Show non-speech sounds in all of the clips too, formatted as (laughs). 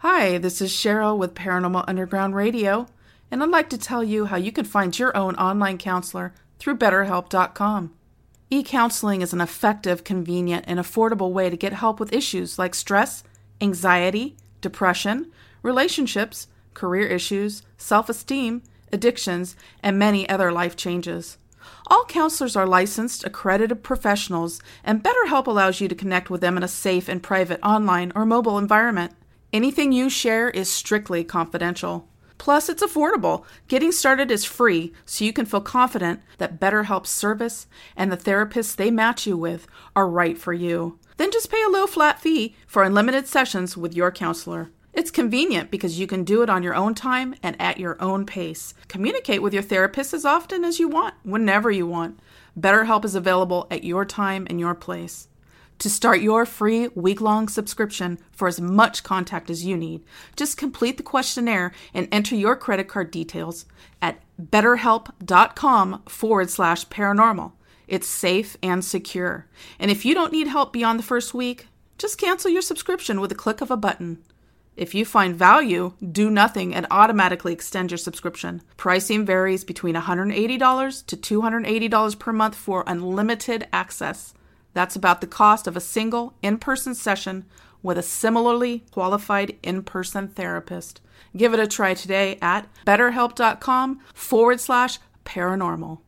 Hi, this is Cheryl with Paranormal Underground Radio, and I'd like to tell you how you can find your own online counselor through BetterHelp.com. E counseling is an effective, convenient, and affordable way to get help with issues like stress, anxiety, depression, relationships, career issues, self esteem, addictions, and many other life changes. All counselors are licensed, accredited professionals, and BetterHelp allows you to connect with them in a safe and private online or mobile environment. Anything you share is strictly confidential. Plus, it's affordable. Getting started is free, so you can feel confident that BetterHelp's service and the therapists they match you with are right for you. Then just pay a low flat fee for unlimited sessions with your counselor. It's convenient because you can do it on your own time and at your own pace. Communicate with your therapist as often as you want, whenever you want. BetterHelp is available at your time and your place. To start your free week long subscription for as much contact as you need, just complete the questionnaire and enter your credit card details at betterhelp.com forward slash paranormal. It's safe and secure. And if you don't need help beyond the first week, just cancel your subscription with a click of a button. If you find value, do nothing and automatically extend your subscription. Pricing varies between $180 to $280 per month for unlimited access. That's about the cost of a single in person session with a similarly qualified in person therapist. Give it a try today at betterhelp.com forward slash paranormal.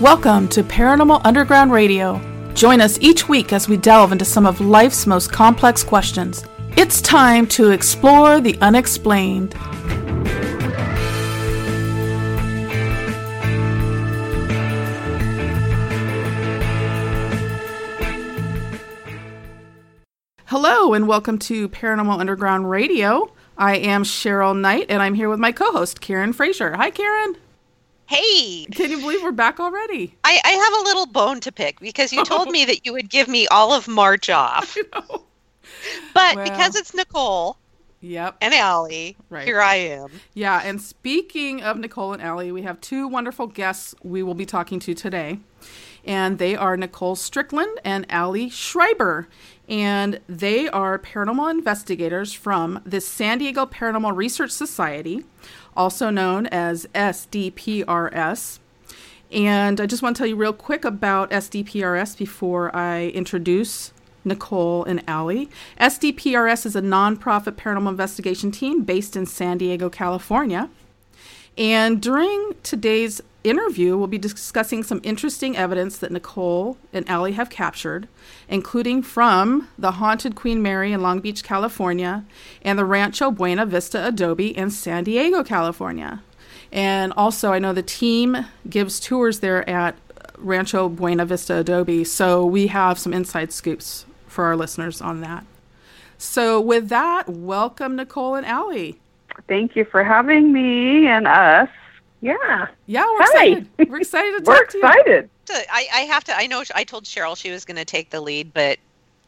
Welcome to Paranormal Underground Radio. Join us each week as we delve into some of life's most complex questions. It's time to explore the unexplained. Hello, and welcome to Paranormal Underground Radio. I am Cheryl Knight, and I'm here with my co host, Karen Frazier. Hi, Karen. Hey, Can you believe we're back already? I, I have a little bone to pick because you told oh. me that you would give me all of March off. (laughs) But Well. because it's Nicole Yep. and Allie, Right. here I am. Yeah, and speaking of Nicole and Allie, we have two wonderful guests we will be talking to today. And they are Nicole Strickland and Allie Schreiber. And they are paranormal investigators from the San Diego Paranormal Research Society, also known as SDPRS. And I just want to tell you real quick about SDPRS before I introduce Nicole and Allie. SDPRS is a nonprofit paranormal investigation team based in San Diego, California. And during today's interview, we'll be discussing some interesting evidence that Nicole and Allie have captured, including from the haunted Queen Mary in Long Beach, California, and the Rancho Buena Vista Adobe in San Diego, California. And also, I know the team gives tours there at Rancho Buena Vista Adobe, so we have some inside scoops for our listeners on that. So, with that, welcome Nicole and Allie. Thank you for having me and us. Yeah, Yeah, we're Hi. excited. We're excited to (laughs) we're talk to you. excited. So I, I have to, I know I told Cheryl she was going to take the lead, but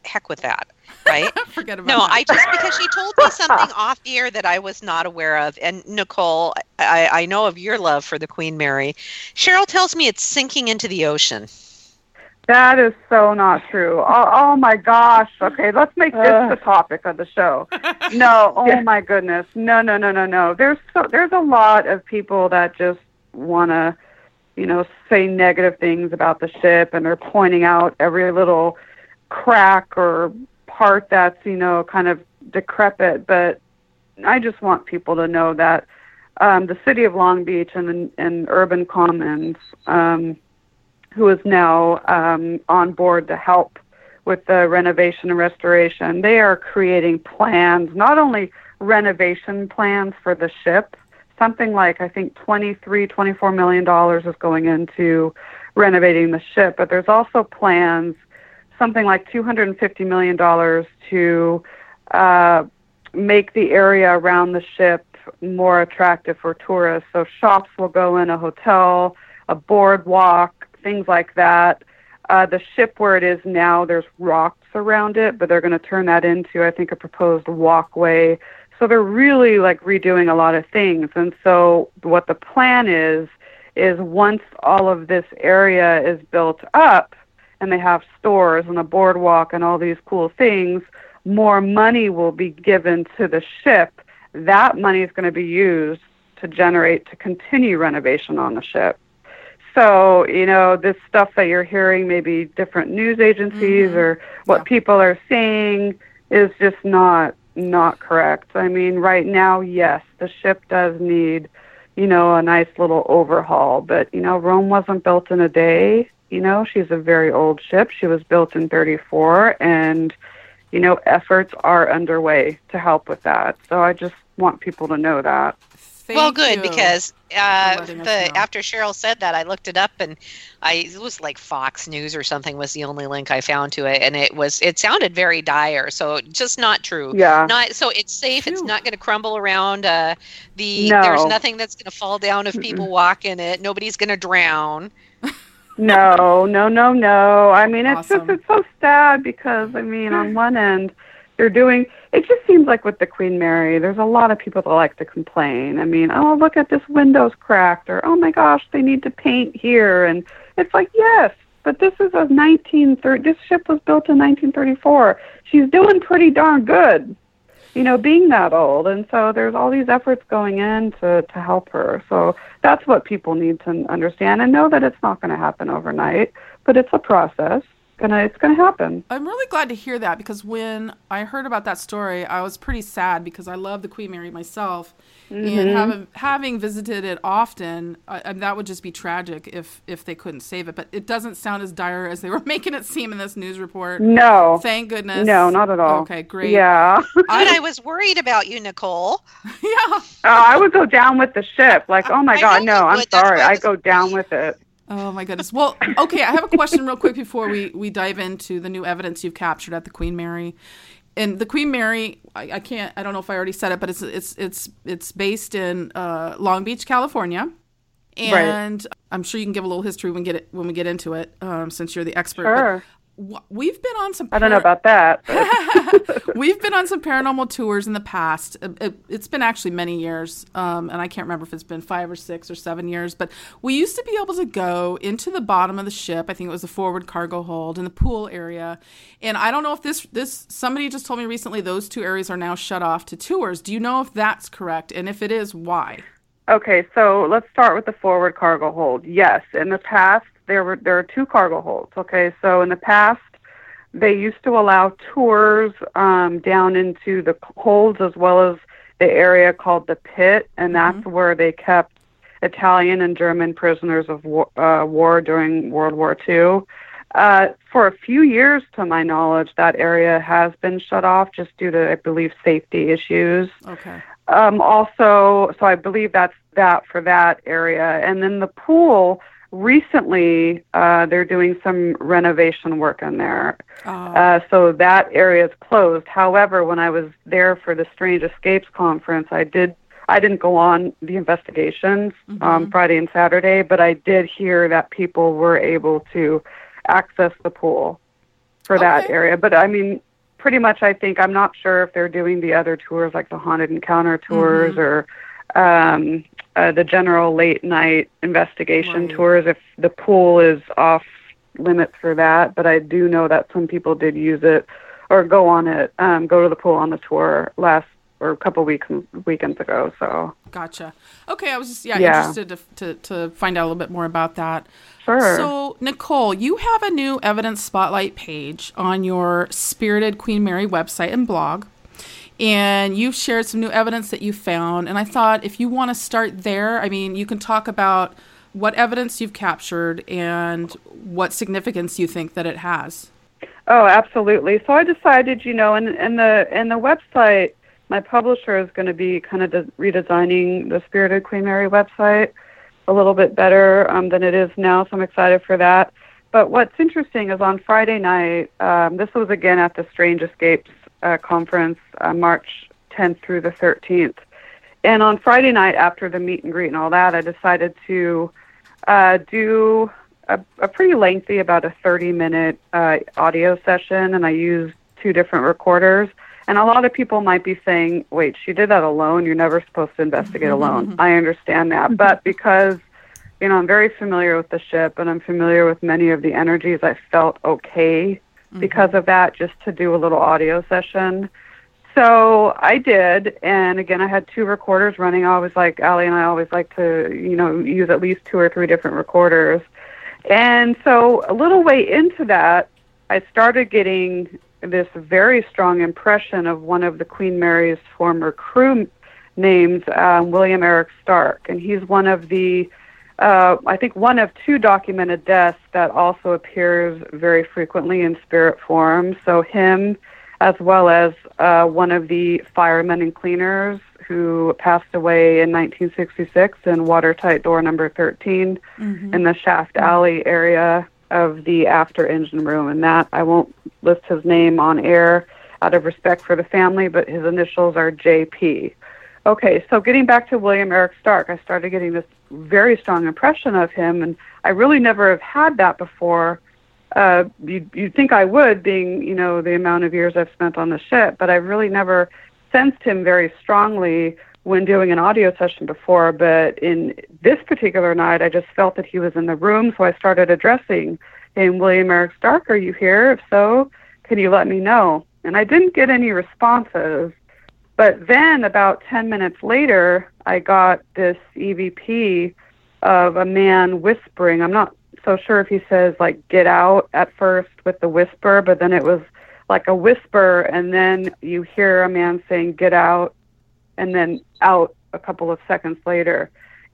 heck with that, right? (laughs) Forget about No, that. I just because she told me (laughs) something off the air that I was not aware of. And Nicole, I, I know of your love for the Queen Mary. Cheryl tells me it's sinking into the ocean. That is so not true. Oh, oh my gosh. Okay, let's make this the topic of the show. (laughs) No, oh my goodness. No, no, no, no, no. There's so there's a lot of people that just want to, you know, say negative things about the ship and they're pointing out every little crack or part that's, you know, kind of decrepit, but I just want people to know that um, the city of Long Beach and and Urban Commons um, who is now um, on board to help with the renovation and restoration. They are creating plans, not only renovation plans for the ship, something like I think 23, 24 million dollars is going into renovating the ship, but there's also plans, something like 250 million dollars to uh, make the area around the ship more attractive for tourists. So shops will go in a hotel, a boardwalk, things like that. Uh, the ship where it is now, there's rocks around it, but they're going to turn that into, I think, a proposed walkway So they're really like redoing a lot of things. And so what the plan is is once all of this area is built up and they have stores and a boardwalk and all these cool things, more money will be given to the ship. That money is going to be used to generate to continue renovation on the ship. So, you know, this stuff that you're hearing, maybe different news agencies Mhm. or what Yeah. people are saying is just not not correct. I mean, right now, yes, the ship does need, you know, a nice little overhaul, but you know, Rome wasn't built in a day. You know, she's a very old ship. She was built in 34 and you know, efforts are underway to help with that. So I just want people to know that. Thank well, good you. because uh, the after Cheryl said that, I looked it up and I it was like Fox News or something was the only link I found to it, and it was it sounded very dire. So just not true. Yeah. Not so it's safe. It's not going to crumble around. Uh, the No. there's nothing that's going to fall down if people walk in it. Nobody's going to drown. (laughs) No, no, no, no. I mean, it's Awesome. just it's so sad because I mean, on one end, they're doing. It just seems like with the Queen Mary, there's a lot of people that like to complain. I mean, oh look at this window's cracked, or oh my gosh, they need to paint here, and it's like yes, but this is a 1930. This ship was built in 1934. She's doing pretty darn good, you know, being that old, and so there's all these efforts going in to to help her. So that's what people need to understand and know that it's not going to happen overnight, but it's a process. Gonna, it's going to happen. I'm really glad to hear that because when I heard about that story, I was pretty sad because I love the Queen Mary myself, Mm-hmm. and having having visited it often, I, I, that would just be tragic if if they couldn't save it. But it doesn't sound as dire as they were (laughs) making it seem in this news report. No, Thank goodness. no, not at all. Okay, great. Yeah, But I was worried about you, Nicole. (laughs) yeah. oh, I would go down with the ship. Like, oh my I God, no, I'm would. Sorry. I I go down with it. Oh my goodness. Well, okay, I have a question real quick before we, we dive into the new evidence you've captured at the Queen Mary. And the Queen Mary, I, I can't, I don't know if I already said it, but it's it's it's it's based in uh, Long Beach, California, and I'm sure you can give a little history when get it when we get into it, um, since you're the expert. Sure. We've been on some. I don't know about that. (laughs) We've been on some paranormal tours in the past. It, it, it's been actually many years, um, and I can't remember if it's been five or six or seven years. But we used to be able to go into the bottom of the ship. I think it was the forward cargo hold in the pool area. And I don't know if this this somebody just told me recently those two areas are now shut off to tours. Do you know if that's correct? And if it is, why? Okay, so let's start with the forward cargo hold. Yes, in the past there were there are two cargo holds. Okay, so in the past they used to allow tours um, down into the holds as well as the area called the pit, and that's where they kept Italian and German prisoners of war, uh, war during World War II. Uh, for a few years, to my knowledge, that area has been shut off just due to, I believe, safety issues. Okay. Um, also, so I believe that's that for that area. And then the pool, recently, uh, they're doing some renovation work in there. Uh, Uh, so that area is closed. However, when I was there for the Strange Escapes conference, I did. I didn't go on the investigations um, Friday and Saturday, but I did hear that people were able to access the pool for that area. But I mean, pretty much, I think I'm not sure if they're doing the other tours like the haunted encounter tours or um, uh, the general late night investigation Right. tours. If the pool is off limits for that, but I do know that some people did use it or go on it, um, go to the pool on the tour last or a couple weeks weekends ago. So gotcha. Okay, I was just yeah, Yeah. interested to, to to find out a little bit more about that. sure. So, Nicole, you have a new evidence spotlight page on your Spirited Queen Mary website and blog. And you've shared some new evidence that you found. And I thought if you want to start there, I mean, you can talk about what evidence you've captured and what significance you think that it has. Oh, absolutely. So I decided, you know, in the in the website, my publisher is going to be kind of de- redesigning the Spirited Queen Mary website a little bit better um, than it is now. So I'm excited for that. But what's interesting is on Friday night, um, this was again at the Strange Escapes uh, conference, uh, March 10th through the 13th. And on Friday night, after the meet and greet and all that, I decided to uh, do a, a pretty lengthy, about a 30 minute uh, audio session, and I used two different recorders. And a lot of people might be saying, wait, she did that alone. You're never supposed to investigate alone. I understand that. But because, you know, I'm very familiar with the ship and I'm familiar with many of the energies, I felt okay because of that just to do a little audio session. So I did, and again, I had two recorders running. I always like Allie and I always like to, you know, use at least two or three different recorders. And so a little way into that, I started getting this very strong impression of one of the Queen Mary's former crew names, um, William Eric Stark, and he's one of the uh, I think one of two documented deaths that also appears very frequently in spirit form. So him, as well as uh, one of the firemen and cleaners who passed away in 1966 in watertight door number 13 mm-hmm. in the Shaft Alley area of the after engine room. And that I won't list his name on air out of respect for the family, but his initials are JP. Okay, so getting back to William Eric Stark, I started getting this very strong impression of him, and I really never have had that before. Uh, you you'd think I would, being you know the amount of years I've spent on the ship, but I've really never sensed him very strongly when doing an audio session before. But in this particular night, I just felt that he was in the room, so I started addressing him. William Eric Stark, are you here? If so, can you let me know? And I didn't get any responses. But then about 10 minutes later, I got this EVP of a man whispering. I'm not so sure if he says, like, get out at first with the whisper, but then it was like a whisper, and then you hear a man saying, get out, and then out a couple of seconds later.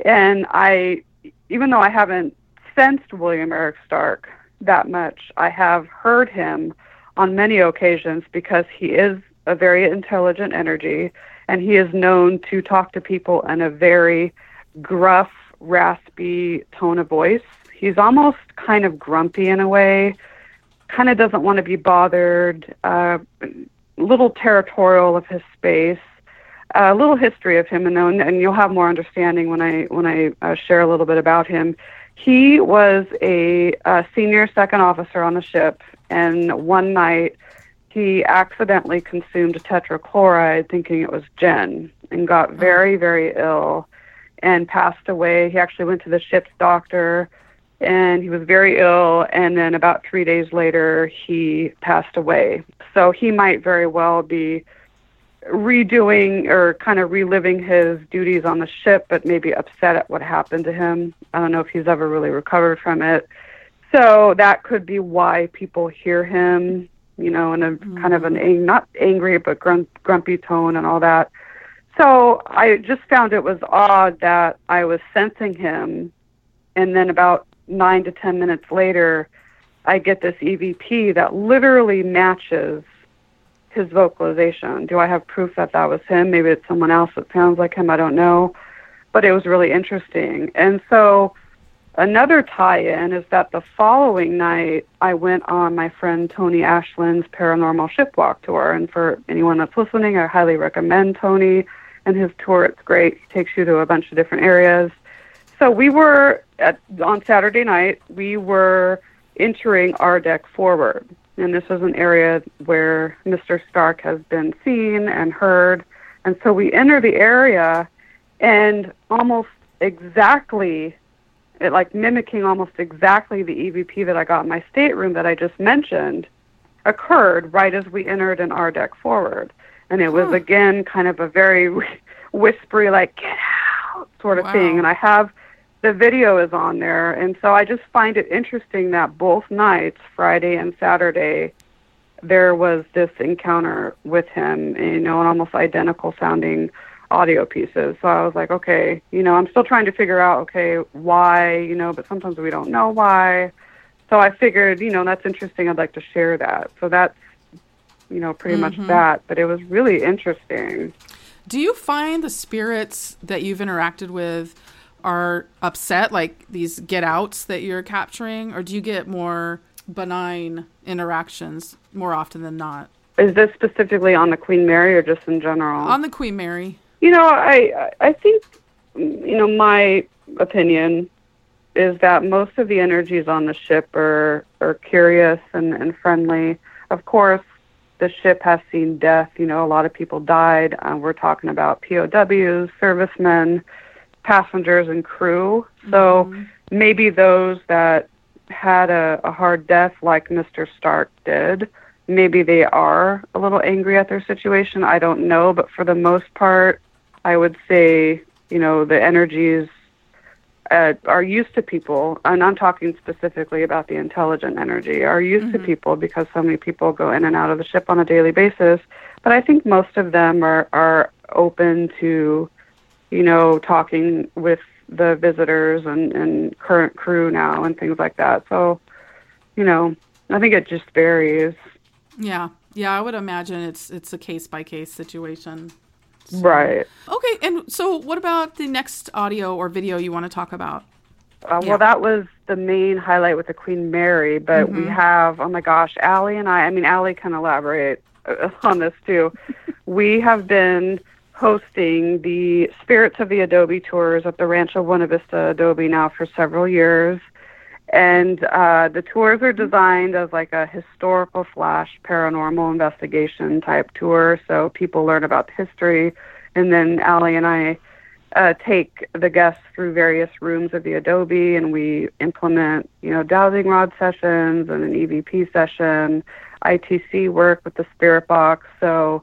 And I, even though I haven't sensed William Eric Stark that much, I have heard him on many occasions because he is a very intelligent energy, and he is known to talk to people in a very gruff, raspy tone of voice. He's almost kind of grumpy in a way, kind of doesn't want to be bothered, uh, little territorial of his space. A uh, little history of him, and, then, and you'll have more understanding when I when I uh, share a little bit about him. He was a, a senior second officer on the ship, and one night he accidentally consumed tetrachloride thinking it was gin and got oh. very, very ill and passed away. He actually went to the ship's doctor and he was very ill. And then about three days later, he passed away. So he might very well be redoing or kind of reliving his duties on the ship, but maybe upset at what happened to him. I don't know if he's ever really recovered from it. So that could be why people hear him you know, in a mm-hmm. kind of an ang- not angry but grump- grumpy tone and all that. So I just found it was odd that I was sensing him, and then about nine to ten minutes later, I get this EVP that literally matches his vocalization. Do I have proof that that was him? Maybe it's someone else that sounds like him. I don't know, but it was really interesting. And so Another tie in is that the following night, I went on my friend Tony Ashland's paranormal shipwalk tour. And for anyone that's listening, I highly recommend Tony and his tour. It's great. He takes you to a bunch of different areas. So we were at, on Saturday night, we were entering R deck forward. And this is an area where Mr. Stark has been seen and heard. And so we enter the area, and almost exactly it like mimicking almost exactly the EVP that I got in my stateroom that I just mentioned occurred right as we entered an R deck forward. And it was huh. again kind of a very (laughs) whispery, like, get out sort of wow. thing. And I have the video is on there. And so I just find it interesting that both nights, Friday and Saturday, there was this encounter with him, you know, an almost identical sounding audio pieces. So I was like, okay, you know, I'm still trying to figure out, okay, why, you know, but sometimes we don't know why. So I figured, you know, that's interesting. I'd like to share that. So that's, you know, pretty mm-hmm. much that. But it was really interesting. Do you find the spirits that you've interacted with are upset, like these get outs that you're capturing, or do you get more benign interactions more often than not? Is this specifically on the Queen Mary or just in general? On the Queen Mary. You know, I I think you know my opinion is that most of the energies on the ship are are curious and, and friendly. Of course, the ship has seen death. You know, a lot of people died. Uh, we're talking about POWs, servicemen, passengers, and crew. So Mhm. maybe those that had a, a hard death, like Mr. Stark did, maybe they are a little angry at their situation. I don't know, but for the most part, I would say, you know, the energies uh, are used to people, and I'm talking specifically about the intelligent energy, are used to Mhm. people because so many people go in and out of the ship on a daily basis. But I think most of them are, are open to, you know, talking with the visitors and, and current crew now and things like that. So, you know, I think it just varies. Yeah, yeah, I would imagine it's it's a case by case situation. So- Right. Okay, and so what about the next audio or video you want to talk about? Uh, Yeah. Well, that was the main highlight with the Queen Mary, but we Mhm. have, oh my gosh, Allie and I, I mean, Allie can elaborate uh, (laughs) on this too. we have been hosting the Spirits of the Adobe tours at the Rancho Buena Vista Adobe now for several years. And uh, the tours are designed as like a historical slash paranormal investigation type tour. So people learn about the history. And then Allie and I uh, take the guests through various rooms of the Adobe, and we implement, you know, dowsing rod sessions and an EVP session, ITC work with the spirit box. So,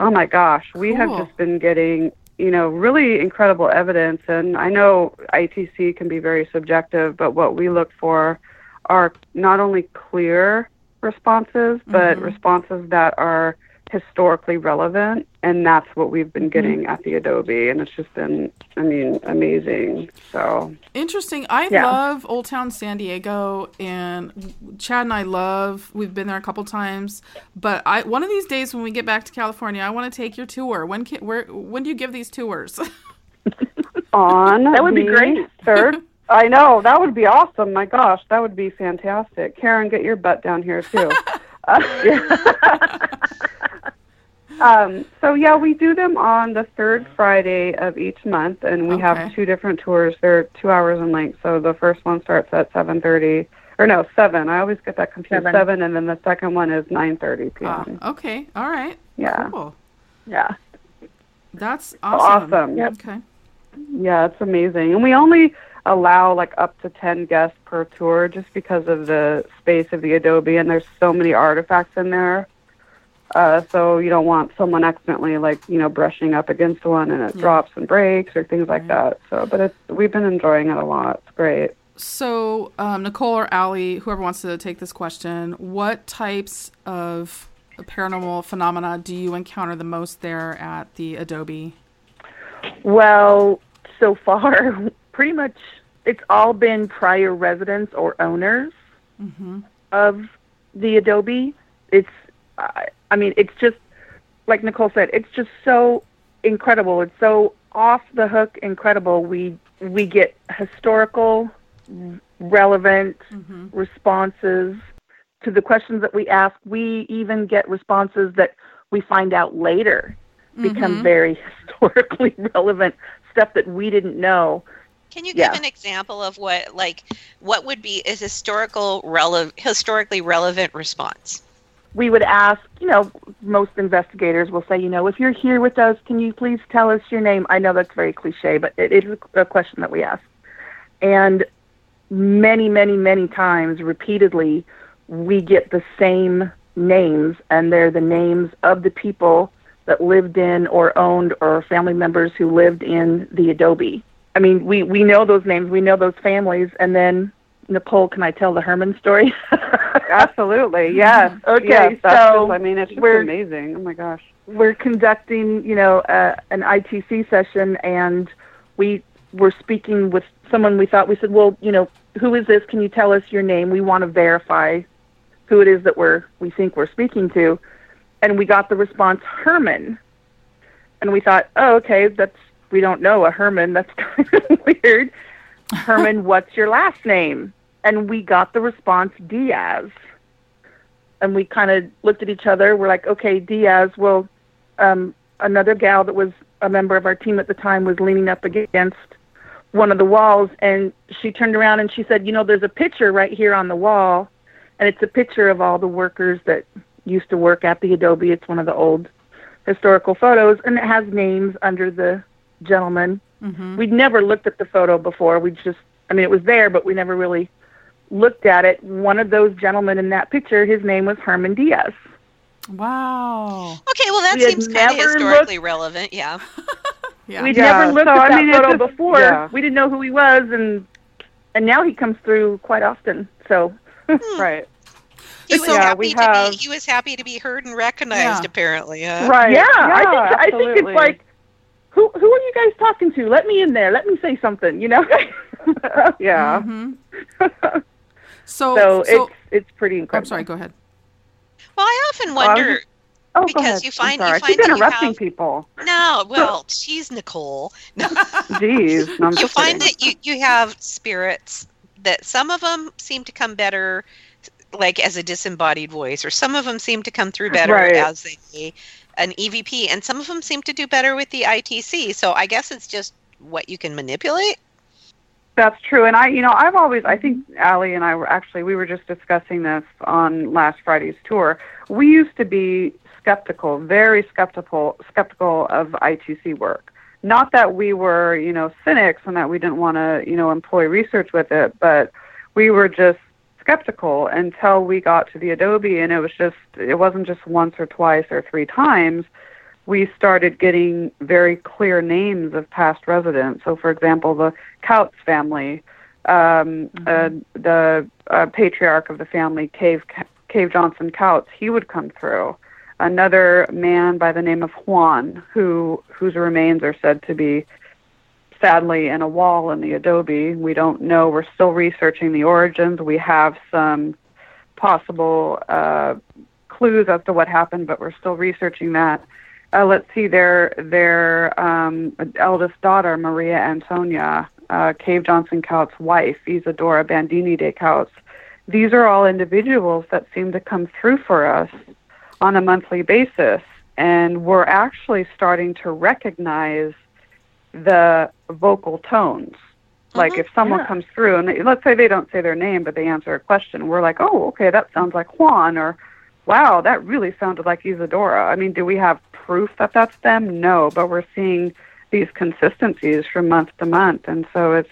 oh my gosh, we have just been getting, you know, really incredible evidence. And I know ITC can be very subjective, but what we look for are not only clear responses, but Mhm. responses that are historically relevant and that's what we've been mm-hmm. getting at the adobe and it's just been i mean amazing so Interesting. I Yeah. love Old Town San Diego, and Chad and I love. We've been there a couple times, but I one of these days when we get back to California, I want to take your tour. When can, where when do you give these tours? on (laughs) That would be great. (laughs) third i know that would be awesome my gosh that would be fantastic karen get your butt down here too (laughs) (laughs) um, so yeah we do them on the third friday of each month and we Okay. have two different tours they're two hours in length so the first one starts at seven thirty or no seven i always get that confused Seven. seven and then the second one is nine thirty Ah, p.m okay. All right. yeah Cool. Yeah. That's awesome. awesome Yep. Okay. Yeah, it's amazing. And we only allow like up to 10 guests per tour just because of the space of the Adobe and there's so many artifacts in there. Uh, so you don't want someone accidentally like, you know, brushing up against one and it Yeah. drops and breaks or things like Right. that. So, but it's, we've been enjoying it a lot. It's great. So, um, Nicole or Allie, whoever wants to take this question, what types of paranormal phenomena do you encounter the most there at the Adobe? Well, so far, (laughs) pretty much it's all been prior residents or owners Mm-hmm. of the Adobe. It's, I I mean, it's just like Nicole said, it's just so incredible. It's so off the hook incredible. We we get historical, relevant Mm-hmm. responses to the questions that we ask. We even get responses that we find out later become Mhm. very (laughs) historically relevant stuff that we didn't know. Can you Yeah. give an example of what, like, what would be a historical rele- historically relevant response? We would ask, you know, most investigators will say, you know, if you're here with us, can you please tell us your name? I know that's very cliche, but it is a question that we ask. And many, many, many times, repeatedly, we get the same names, and they're the names of the people that lived in or owned or family members who lived in the Adobe. I mean, we, we know those names, we know those families, and then Nicole, can I tell the Herman story? (laughs) Absolutely. Yes. (laughs) Okay, Yes, so just, I mean, it's we're- amazing. Oh my gosh. we're conducting, you know, uh, an ITC session, and we were speaking with someone. We thought we said, well, you know, who is this? Can you tell us your name? We want to verify who it is that we're we think we're speaking to, and we got the response Herman, and we thought, oh, okay, that's we don't know a Herman. That's (laughs) kind of weird. Herman, (laughs) what's your last name? And we got the response Diaz and we kind of looked at each other. We're like, okay, Diaz. Well, um, another gal that was a member of our team at the time was leaning up against one of the walls, and she turned around and she said, you know, there's a picture right here on the wall, and it's a picture of all the workers that used to work at the Adobe. It's one of the old historical photos, and it has names under the gentleman. Mm-hmm. We'd never looked at the photo before. We just, I mean, it was there, but we never really looked at it. One of those gentlemen in that picture, his name was Herman Diaz. Wow. Okay, well that We seems kind of never historically relevant. Yeah. (laughs) Yeah. We'd Yeah, never looked so, at I mean, photo just- before. yeah. We didn't know who he was, and and now he comes through quite often. So (laughs) Right. He was Yeah, happy we to have- be. He was happy to be heard and recognized. Yeah. Apparently. Huh? Right. yeah, I think I think absolutely. it's like, who who are you guys talking to? Let me in there. Let me say something. You know. (laughs) yeah. hmm (laughs) So, so, so it's it's pretty I'm sorry. Go ahead. Well, I often Well, I was wonder. just- Oh, Because you find- you I find keep that you interrupting have- people. No, (laughs) well, she's Nicole. No. Jeez. No, you just find kidding. that you you have spirits that some of them seem to come better like as a disembodied voice or some of them seem to come through better Right. as a an EVP and some of them seem to do better with the ITC so I guess it's just what you can manipulate That's true. And I, you know, I've always, I think Allie and I were actually, we were just discussing this on last Friday's tour. We used to be skeptical, very skeptical, skeptical of ITC work. Not that we were, you know, cynics and that we didn't want to, you know, employ research with it, but we were just skeptical until we got to the Adobe and it was just, it wasn't just once or twice or three times we started getting very clear names of past residents. So, for example, the Couts family, um, uh, the uh, patriarch of the family, Cave Cave Johnson Couts, he would come through. Another man by the name of Juan, who whose remains are said to be sadly in a wall in the adobe. We don't know. We're still researching the origins. We have some possible uh, clues as to what happened, but we're still researching that. Uh, let's see, their their um, eldest daughter, Maria Antonia, uh, Cave Johnson Couts' wife, Isadora Bandini de Couts. These are all individuals that seem to come through for us on a monthly basis, and we're actually starting to recognize the vocal tones. Like Mhm. if someone Yeah. comes through and they, let's say they don't say their name, but they answer a question, we're like, oh, okay, that sounds like Juan, or wow, that really sounded like Isadora. I mean, do we have proof that that's them? No, but we're seeing these consistencies from month to month, and so it's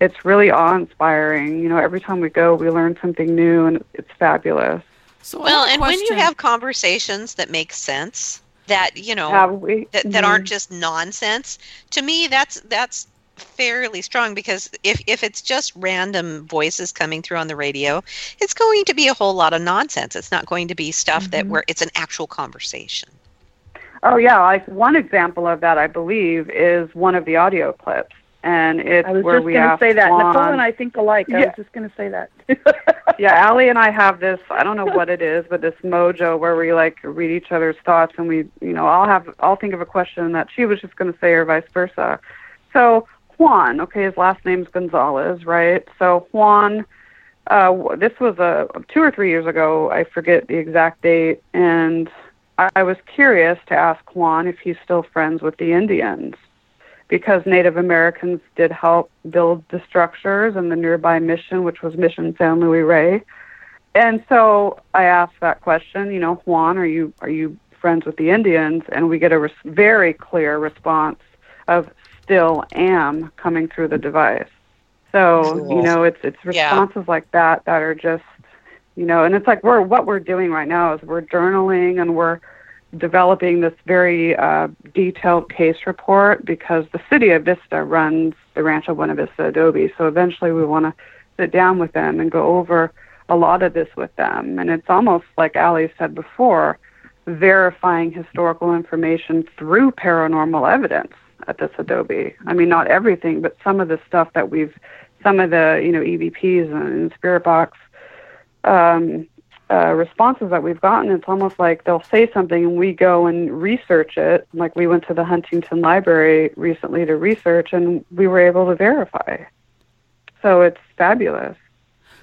it's really awe-inspiring. You know, every time we go, we learn something new, and it's fabulous. So well have a and when you have conversations that make sense that you know we? that, that Mhm. aren't just nonsense to me that's that's fairly strong because if if it's just random voices coming through on the radio it's going to be a whole lot of nonsense it's not going to be stuff that Mhm. where it's an actual conversation Oh yeah, like one example of that, I believe, is one of the audio clips, and it's I was where just we going to say that. Juan- Nicole and I think alike. I was just going to say that. (laughs) yeah, Allie and I have this. I don't know what it is, but this mojo where we like read each other's thoughts, and we, you know, I'll have, I'll think of a question that she was just going to say, or vice versa. So Juan, okay, his last name's Gonzalez, right? So Juan, uh, this was a two or three years ago. I forget the exact date, and I, I was curious to ask Juan if he's still friends with the Indians because Native Americans did help build the structures and the nearby mission, which was Mission San Luis Rey. And so I asked that question, you know, Juan, are you are you friends with the Indians? And we get a res- very clear response of still am coming through the device. So Cool. you know, it's it's Yeah. responses like that that are just, you know, and it's like we're what we're doing right now is we're journaling and we're developing this very uh, detailed case report because the city of Vista runs the Rancho Buena Vista Adobe. So eventually we want to sit down with them and go over a lot of this with them. And it's almost like Allie said before, verifying historical information through paranormal evidence at this Adobe. I mean, not everything, but some of the stuff that we've, some of the, you know, EVPs and Spirit Box um, uh, responses that we've gotten, it's almost like they'll say something and we go and research it. Like we went to the Huntington Library recently to research and we were able to verify. So it's fabulous.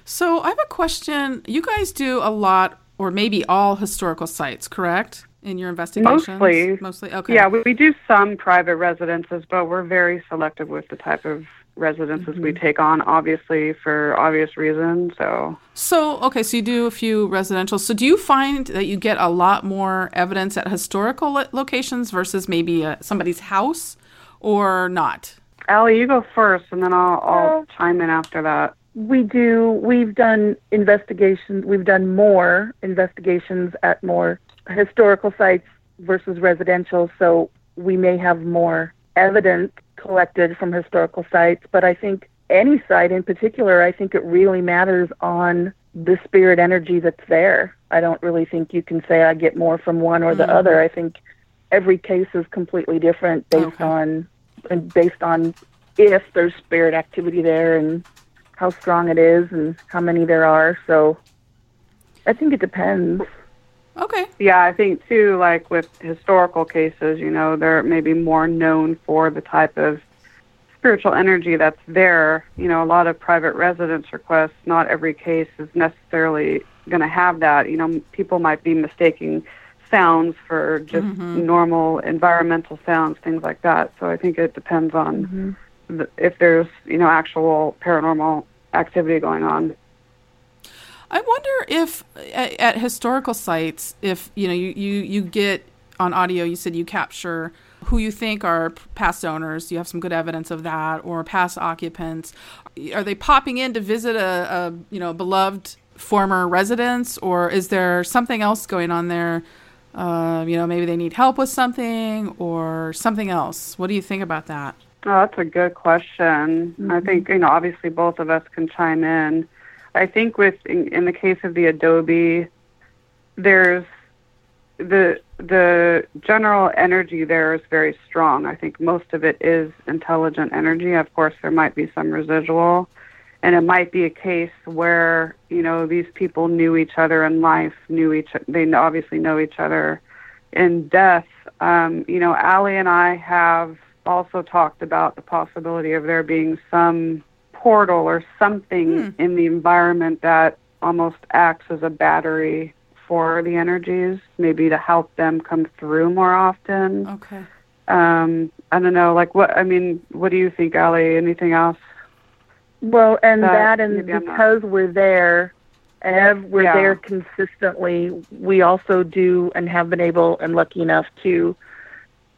So I have a question. You guys do a lot, or maybe all historical sites, correct? In your investigations, Mostly. mostly. Okay. Yeah, we, we do some private residences, but we're very selective with the type of residences we take on, obviously for obvious reasons. So So, okay, so you do a few residential. So, do you find that you get a lot more evidence at historical lo- locations versus maybe uh, somebody's house or not? Allie, you go first, and then I'll, I'll chime in after that. We do. We've done investigations. We've done more investigations at more historical sites versus residential. So we may have more evidence collected from historical sites. But I think any site in particular, I think it really matters on the spirit energy that's there. I don't really think you can say I get more from one or the Mhm. other. I think every case is completely different based Okay. on and based on if there's spirit activity there and how strong it is and how many there are. So I think it depends. Okay. Yeah, I think too, like with historical cases, you know, they're maybe more known for the type of spiritual energy that's there. You know, a lot of private residence requests, not every case is necessarily going to have that. You know, people might be mistaking sounds for just Mhm. normal environmental sounds, things like that. So I think it depends on the, if there's, you know, actual paranormal activity going on. I wonder if at, at historical sites, if you know, you, you you get on audio. You said you capture who you think are past owners. You have some good evidence of that, or past occupants. Are they popping in to visit a, a you know beloved former residence, or is there something else going on there? Uh, you know, maybe they need help with something or something else. What do you think about that? Oh, that's a good question. I think you know, obviously, both of us can chime in. I think with in, in the case of the Adobe, there's the the general energy there is very strong. I think most of it is intelligent energy. Of course, there might be some residual, and it might be a case where you know these people knew each other in life, knew each they obviously know each other in death. Um, you know, Allie and I have also talked about the possibility of there being some portal or something in the environment that almost acts as a battery for the energies, maybe to help them come through more often. Okay. Um, I don't know, like what I mean, what do you think, Allie? Anything else? Well, and That that, and maybe not- because we're there and ev- we're Yeah. there consistently, we also do and have been able and lucky enough to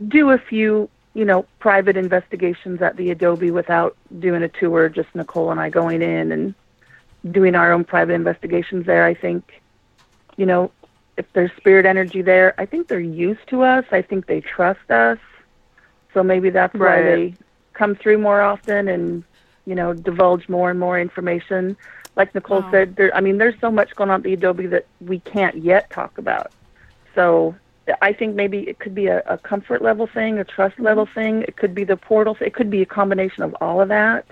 do a few, you know, private investigations at the Adobe without doing a tour, just Nicole and I going in and doing our own private investigations there. I think, you know, if there's spirit energy there, I think they're used to us. I think they trust us. So maybe that's why they come through more often and you know, divulge more and more information. Like Nicole Wow. said, there I mean, there's so much going on at the Adobe that we can't yet talk about. So I think maybe it could be a, a comfort level thing, a trust level mm-hmm. thing. It could be the portal. It could be a combination of all of that.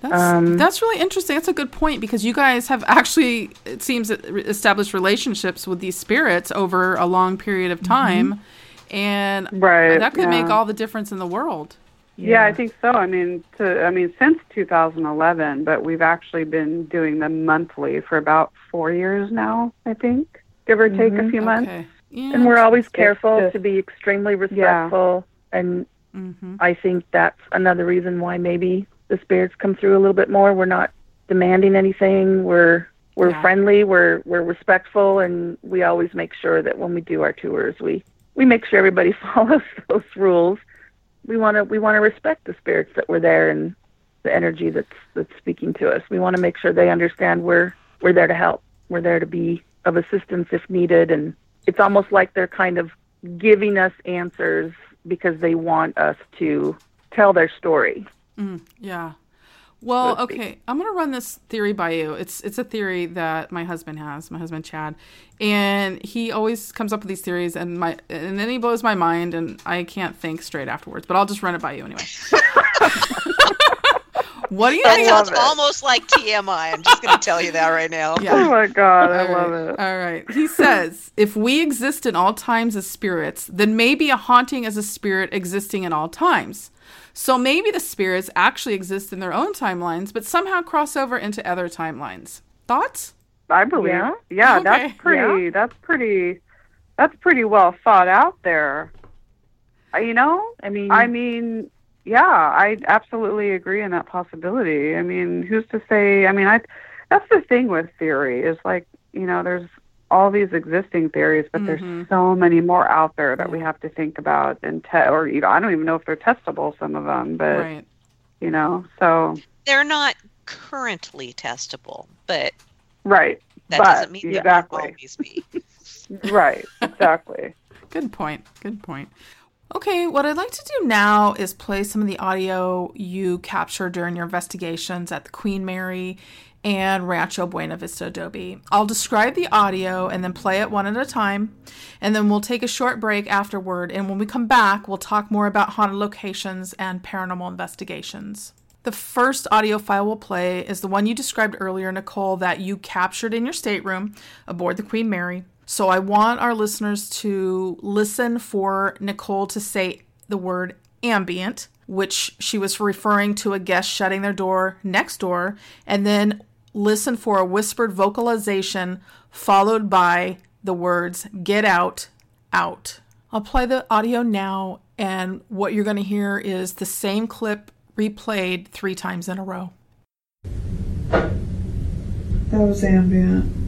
That's Um, that's really interesting. That's a good point because you guys have actually, it seems, established relationships with these spirits over a long period of time, mm-hmm. and Right. that could make all the difference in the world. Yeah, I think so. I mean, to I mean, since 2011, but we've actually been doing them monthly for about four years now. I think, give or take a mm-hmm. few months. Okay. Yeah. And we're always careful just- to be extremely respectful. And Mhm. I think that's another reason why maybe the spirits come through a little bit more. We're not demanding anything. We're we're Yeah. friendly. We're we're respectful, and we always make sure that when we do our tours, we we make sure everybody (laughs) follows those rules. We want to we want to respect the spirits that were there and the energy that's that's speaking to us. We want to make sure they understand we're we're there to help. We're there to be of assistance if needed, and it's almost like they're kind of giving us answers because they want us to tell their story. Mm, yeah. Well, so to okay. I'm gonna run this theory by you. It's it's a theory that my husband has, my husband Chad, and he always comes up with these theories, and my and then he blows my mind, and I can't think straight afterwards. But I'll just run it by you anyway. (laughs) what do you That think? sounds it. almost like TMI. I'm just going to tell you that right now. Yeah. Oh my god, I All love right, it. All right. He says, if we exist in all times as spirits, then maybe a haunting is a spirit existing in all times. So maybe the spirits actually exist in their own timelines, but somehow cross over into other timelines. Thoughts? I believe. Yeah? Yeah, Okay. that's pretty. That's pretty. That's pretty well thought out there. Uh, You know, I mean, I mean, yeah, I absolutely agree in that possibility. I mean, who's to say? I mean, I that's the thing with theory is like you know, there's all these existing theories, but Mm-hmm. there's so many more out there that we have to think about and te- or you know, I don't even know if they're testable some of them, but Right. you know, so They're not currently testable, but right, that but doesn't mean they exactly, will always be. (laughs) right, exactly. (laughs) Good point. Good point. Okay, what I'd like to do now is play some of the audio you captured during your investigations at the Queen Mary and Rancho Buena Vista Adobe. I'll describe the audio and then play it one at a time, and then we'll take a short break afterward. And when we come back, we'll talk more about haunted locations and paranormal investigations. The first audio file we'll play is the one you described earlier, Nicole, that you captured in your stateroom aboard the Queen Mary. So I want our listeners to listen for Nicole to say the word ambient, which she was referring to a guest shutting their door next door, and then listen for a whispered vocalization followed by the words get out, out. I'll play the audio now, and what you're going to hear is the same clip replayed three times in a row. That was ambient.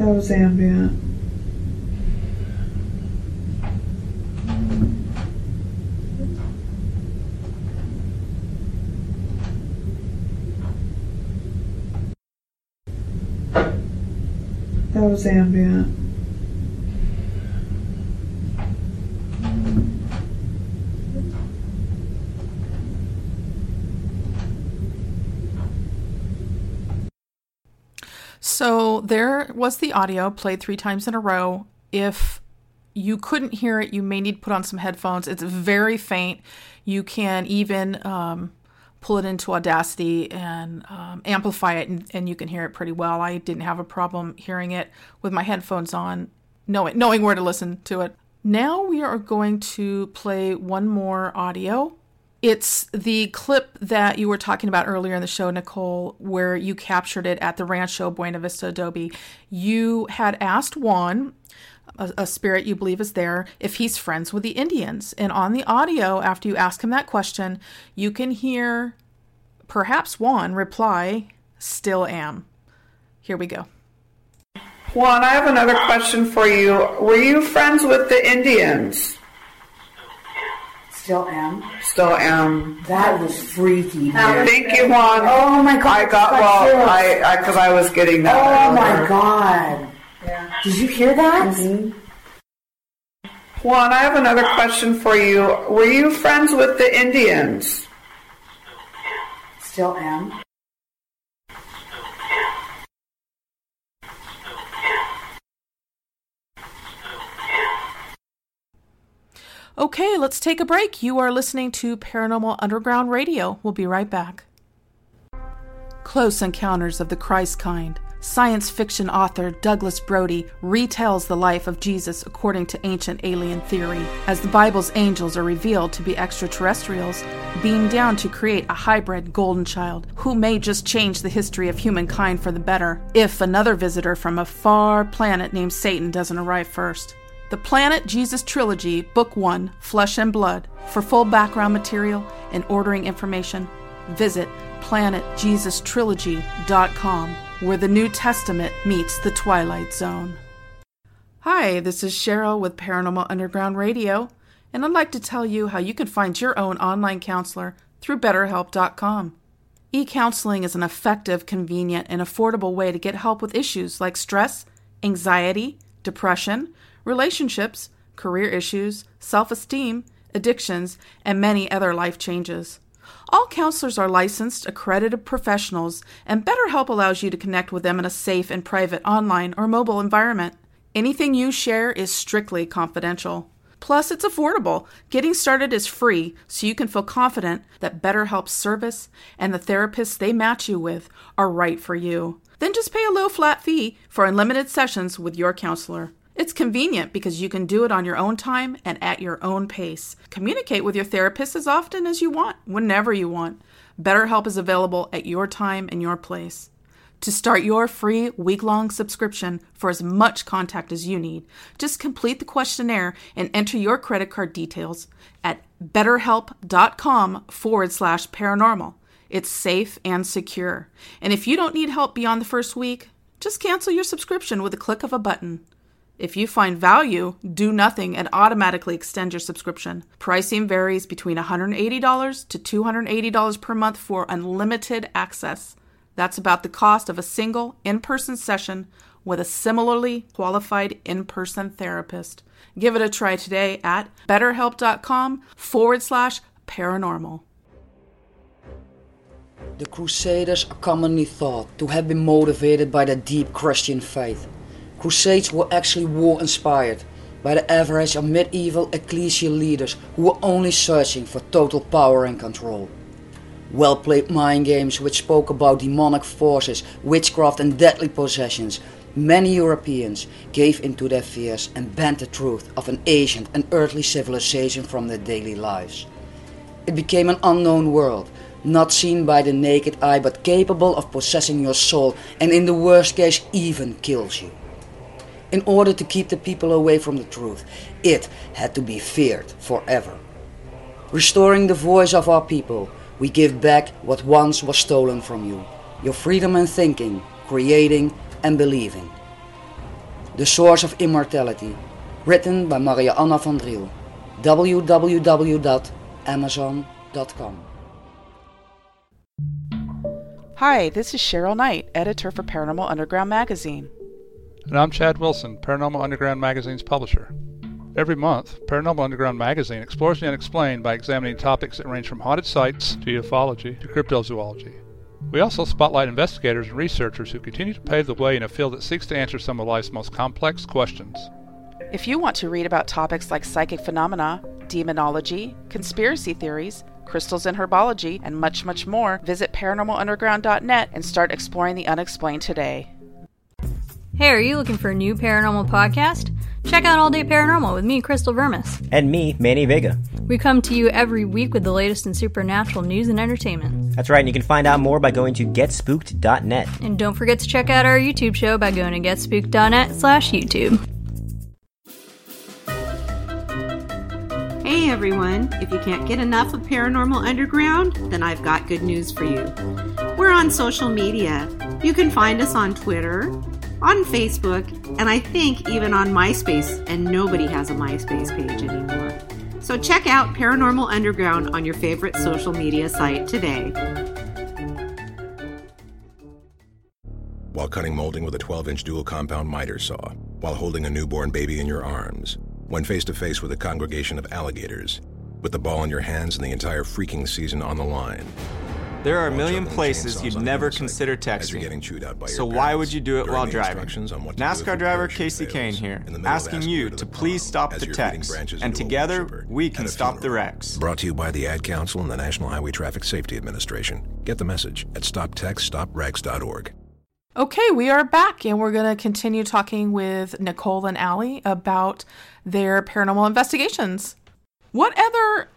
That was ambient. That was ambient. So there was the audio played three times in a row. If you couldn't hear it, you may need to put on some headphones. It's very faint. You can even um, pull it into Audacity and um, amplify it, and, and you can hear it pretty well. I didn't have a problem hearing it with my headphones on, knowing, knowing where to listen to it. Now we are going to play one more audio. It's the clip that you were talking about earlier in the show, Nicole, where you captured it at the Rancho Buena Vista Adobe. You had asked Juan, a, a spirit you believe is there, if he's friends with the Indians. And on the audio, after you ask him that question, you can hear perhaps Juan reply, Still am. Here we go. Juan, I have another question for you. Were you friends with the Indians? Still am. Still am. That was freaky. dude. Thank you, Juan. Oh my god. I got well. I I because I was getting that. Oh my earlier. god. Did you hear that? Mm-hmm. Juan, I have another question for you. Were you friends with the Indians? Still am. Okay, let's take a break. You are listening to Paranormal Underground Radio. We'll be right back. Close Encounters of the Christ Kind. Science fiction author Douglas Brode retells the life of Jesus according to ancient alien theory, as the Bible's angels are revealed to be extraterrestrials beamed down to create a hybrid golden child who may just change the history of humankind for the better if another visitor from a far planet named Satan doesn't arrive first. The Planet Jesus Trilogy, Book 1, Flesh and Blood. For full background material and ordering information, visit planetjesustrilogy.com, where the New Testament meets the Twilight Zone. Hi, this is Cheryl with Paranormal Underground Radio, and I'd like to tell you how you can find your own online counselor through BetterHelp.com. E counseling is an effective, convenient, and affordable way to get help with issues like stress, anxiety, depression, relationships, career issues, self esteem, addictions, and many other life changes. All counselors are licensed, accredited professionals, and BetterHelp allows you to connect with them in a safe and private online or mobile environment. Anything you share is strictly confidential. Plus, it's affordable. Getting started is free, so you can feel confident that BetterHelp's service and the therapists they match you with are right for you. Then just pay a low flat fee for unlimited sessions with your counselor. It's convenient because you can do it on your own time and at your own pace. Communicate with your therapist as often as you want, whenever you want. BetterHelp is available at your time and your place. To start your free week long subscription for as much contact as you need, just complete the questionnaire and enter your credit card details at betterhelp.com forward slash paranormal. It's safe and secure. And if you don't need help beyond the first week, just cancel your subscription with a click of a button. If you find value, do nothing and automatically extend your subscription. Pricing varies between $180 to $280 per month for unlimited access. That's about the cost of a single in person session with a similarly qualified in person therapist. Give it a try today at betterhelp.com forward slash paranormal. The Crusaders are commonly thought to have been motivated by their deep Christian faith. Crusades were actually war inspired by the average of medieval ecclesial leaders who were only searching for total power and control. Well played mind games which spoke about demonic forces, witchcraft, and deadly possessions. Many Europeans gave into their fears and banned the truth of an ancient and earthly civilization from their daily lives. It became an unknown world, not seen by the naked eye, but capable of possessing your soul and, in the worst case, even kills you. In order to keep the people away from the truth, it had to be feared forever. Restoring the voice of our people, we give back what once was stolen from you your freedom in thinking, creating, and believing. The Source of Immortality, written by Maria Anna van Driel. www.amazon.com. Hi, this is Cheryl Knight, editor for Paranormal Underground magazine. And I'm Chad Wilson, Paranormal Underground magazine's publisher. Every month, Paranormal Underground magazine explores the unexplained by examining topics that range from haunted sites to ufology to cryptozoology. We also spotlight investigators and researchers who continue to pave the way in a field that seeks to answer some of life's most complex questions. If you want to read about topics like psychic phenomena, demonology, conspiracy theories, crystals and herbology, and much, much more, visit paranormalunderground.net and start exploring the unexplained today. Hey, are you looking for a new paranormal podcast? Check out All Day Paranormal with me, Crystal Vermis. And me, Manny Vega. We come to you every week with the latest in supernatural news and entertainment. That's right, and you can find out more by going to getspooked.net. And don't forget to check out our YouTube show by going to getspooked.net slash YouTube. Hey everyone, if you can't get enough of Paranormal Underground, then I've got good news for you. We're on social media. You can find us on Twitter, on Facebook, and I think even on MySpace, and nobody has a MySpace page anymore. So check out Paranormal Underground on your favorite social media site today. While cutting molding with a 12 inch dual compound miter saw, while holding a newborn baby in your arms, when face to face with a congregation of alligators, with the ball in your hands and the entire freaking season on the line. There are a million places you'd never consider texting. So why would you do it while driving? NASCAR driver Kasey Kahne here, asking you to please stop the text, and together we can stop the wrecks. Brought to you by the Ad Council and the National Highway Traffic Safety Administration. Get the message at stoptextstopwrecks.org. Okay, we are back and we're going to continue talking with Nicole and Allie about their paranormal investigations. What other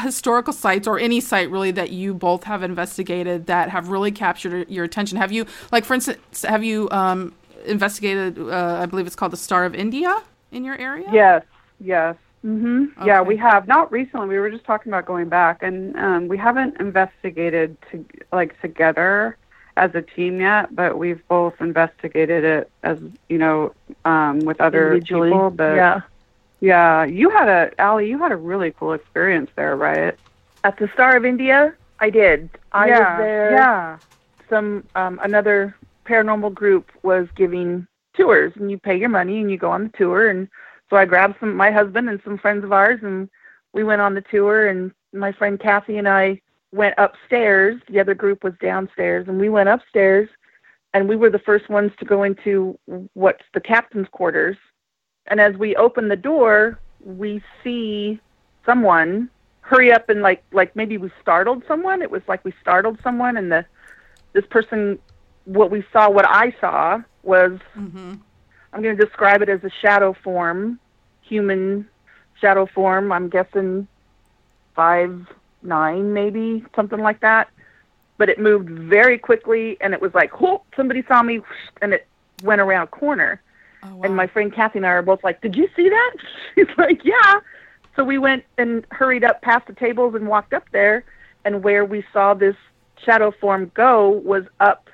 historical sites or any site really that you both have investigated that have really captured your attention? Have you, like, for instance, have you um, investigated? Uh, I believe it's called the Star of India in your area. Yes, yes. hmm Okay. Yeah, we have not recently. We were just talking about going back, and um, we haven't investigated to like together as a team yet, but we've both investigated it as you know um, with other Individually, people. But yeah. Yeah, you had a Allie, you had a really cool experience there, right? At the Star of India, I did. I yeah, was there. Yeah. Some um, another paranormal group was giving tours, and you pay your money and you go on the tour. And so I grabbed some my husband and some friends of ours, and we went on the tour. And my friend Kathy and I went upstairs. The other group was downstairs, and we went upstairs, and we were the first ones to go into what's the captain's quarters. And as we open the door, we see someone hurry up and like like maybe we startled someone. It was like we startled someone, and the this person, what we saw, what I saw was, Mm-hmm. I'm going to describe it as a shadow form, human shadow form. I'm guessing five nine maybe something like that but it moved very quickly, and it was like, "Whoop!" Somebody saw me, and it went around a corner. Oh, wow. And my friend Kathy and I are both like, "Did you see that?" (laughs) She's like, "Yeah." So we went and hurried up past the tables and walked up there, and where we saw this shadow form go was up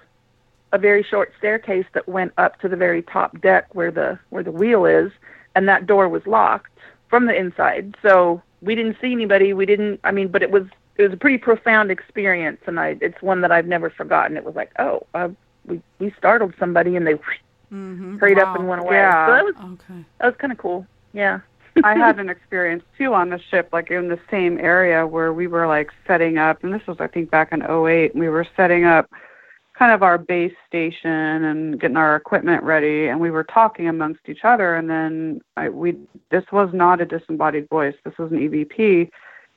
a very short staircase that went up to the very top deck where the where the wheel is, and that door was locked from the inside. So we didn't see anybody. We didn't. I mean, but it was it was a pretty profound experience, and I it's one that I've never forgotten. It was like, oh, uh, we we startled somebody, and they (laughs) mm-hmm. hurried wow. up and went away. Yeah. So that was Okay. that was kind of cool. Yeah. (laughs) I had (laughs) an experience too on the ship, like in the same area where we were like setting up, and this was I think back in '08. We were setting up kind of our base station and getting our equipment ready, and we were talking amongst each other. And then I, we this was not a disembodied voice. This was an EVP.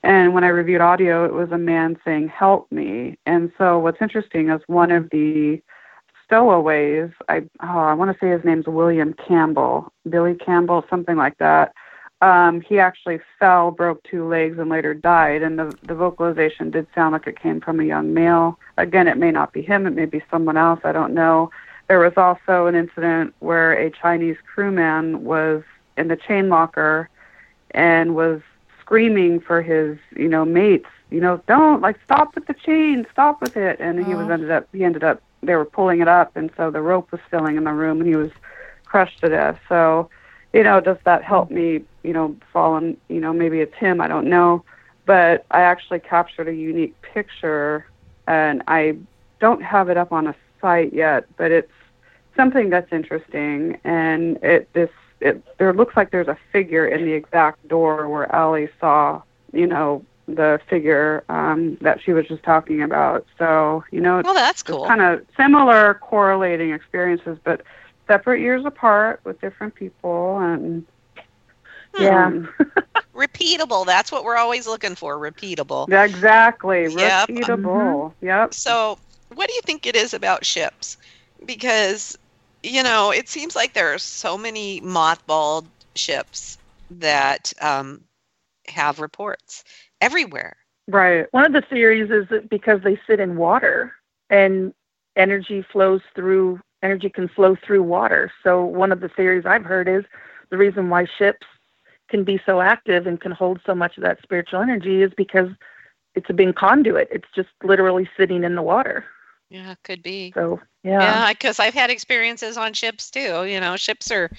And when I reviewed audio, it was a man saying, "Help me." And so what's interesting is one of the stowaways. I oh, I want to say his name's William Campbell, Billy Campbell, something like that um, he actually fell, broke two legs, and later died. And the, the vocalization did sound like it came from a young male. Again, it may not be him, it may be someone else, I don't know. There was also an incident where a Chinese crewman was in the chain locker and was screaming for his, you know, mates, you know, don't like stop with the chain, stop with it. And he was Oh. ended up he ended up they were pulling it up and so the rope was filling in the room and he was crushed to death. So you know, does that help me, you know, fall in, you know, maybe it's him, I don't know. But I actually captured a unique picture and I don't have it up on a site yet, but it's something that's interesting and it this it there looks like there's a figure in the exact door where Allie saw, you know, the figure um that she was just talking about. So, you know, it's Well, that's cool. kind of similar correlating experiences, but separate years apart with different people and Yeah. um, (laughs) Repeatable. That's what we're always looking for. Repeatable. yeah, exactly Yep. repeatable yep So, what do you think it is about ships? Because, you know, it seems like there are so many mothballed ships that um, have reports everywhere. right One of the theories is that because they sit in water and energy flows through, energy can flow through water. So one of the theories I've heard is the reason why ships can be so active and can hold so much of that spiritual energy is because it's a big conduit. It's just literally sitting in the water. Yeah, could be. So yeah, Yeah, because I've had experiences on ships too. You know, ships are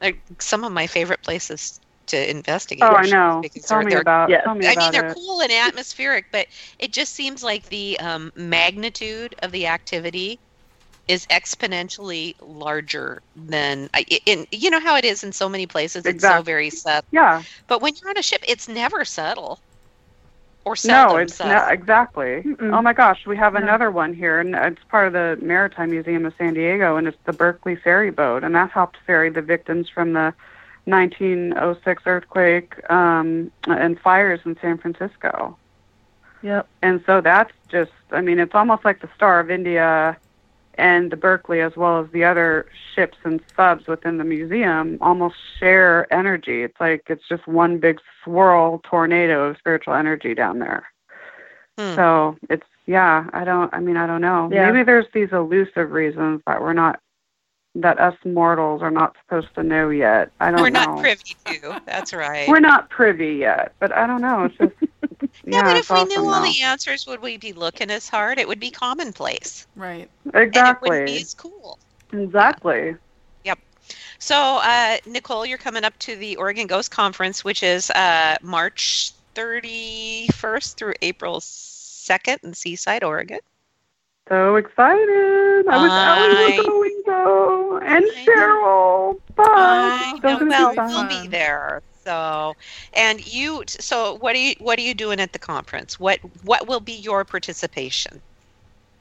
like some of my favorite places to investigate. oh i know because tell they're- me they're about Yes. tell me I about mean, they're it cool and atmospheric, but it just seems like the um, magnitude of the activity is exponentially larger than I, in you know how it is in so many places. It's so very subtle, yeah but when you're on a ship, it's never subtle or no seldom it's subtle. not exactly Mm-mm. oh my gosh we have No. another one here and it's part of the maritime museum of san diego and it's the berkeley ferry boat and that helped ferry the victims from the 1906 earthquake um, and fires in san francisco yep. and so that's just i mean it's almost like the star of india and the berkeley as well as the other ships and subs within the museum almost share energy it's like it's just one big swirl tornado of spiritual energy down there Hmm. so it's yeah i don't i mean i don't know Yeah. maybe there's these elusive reasons that we're not that us mortals are not supposed to know yet i don't know. We're know not privy to. That's right. we're not privy yet but i don't know it's just (laughs) yeah, yeah, but it's if we awesome knew all though. the answers, would we be looking as hard? It would be commonplace. Right. Exactly. And it exactly wouldn't be as cool. exactly Yep. So, uh, Nicole, you're coming up to the Oregon Ghost Conference, which is uh, March 31st through April 2nd in Seaside, Oregon. So excited! I Ellie I- was going though, and I. Cheryl. I so know. Well, we'll be there. So, and you. So, what are you? What are you doing at the conference? What What will be your participation?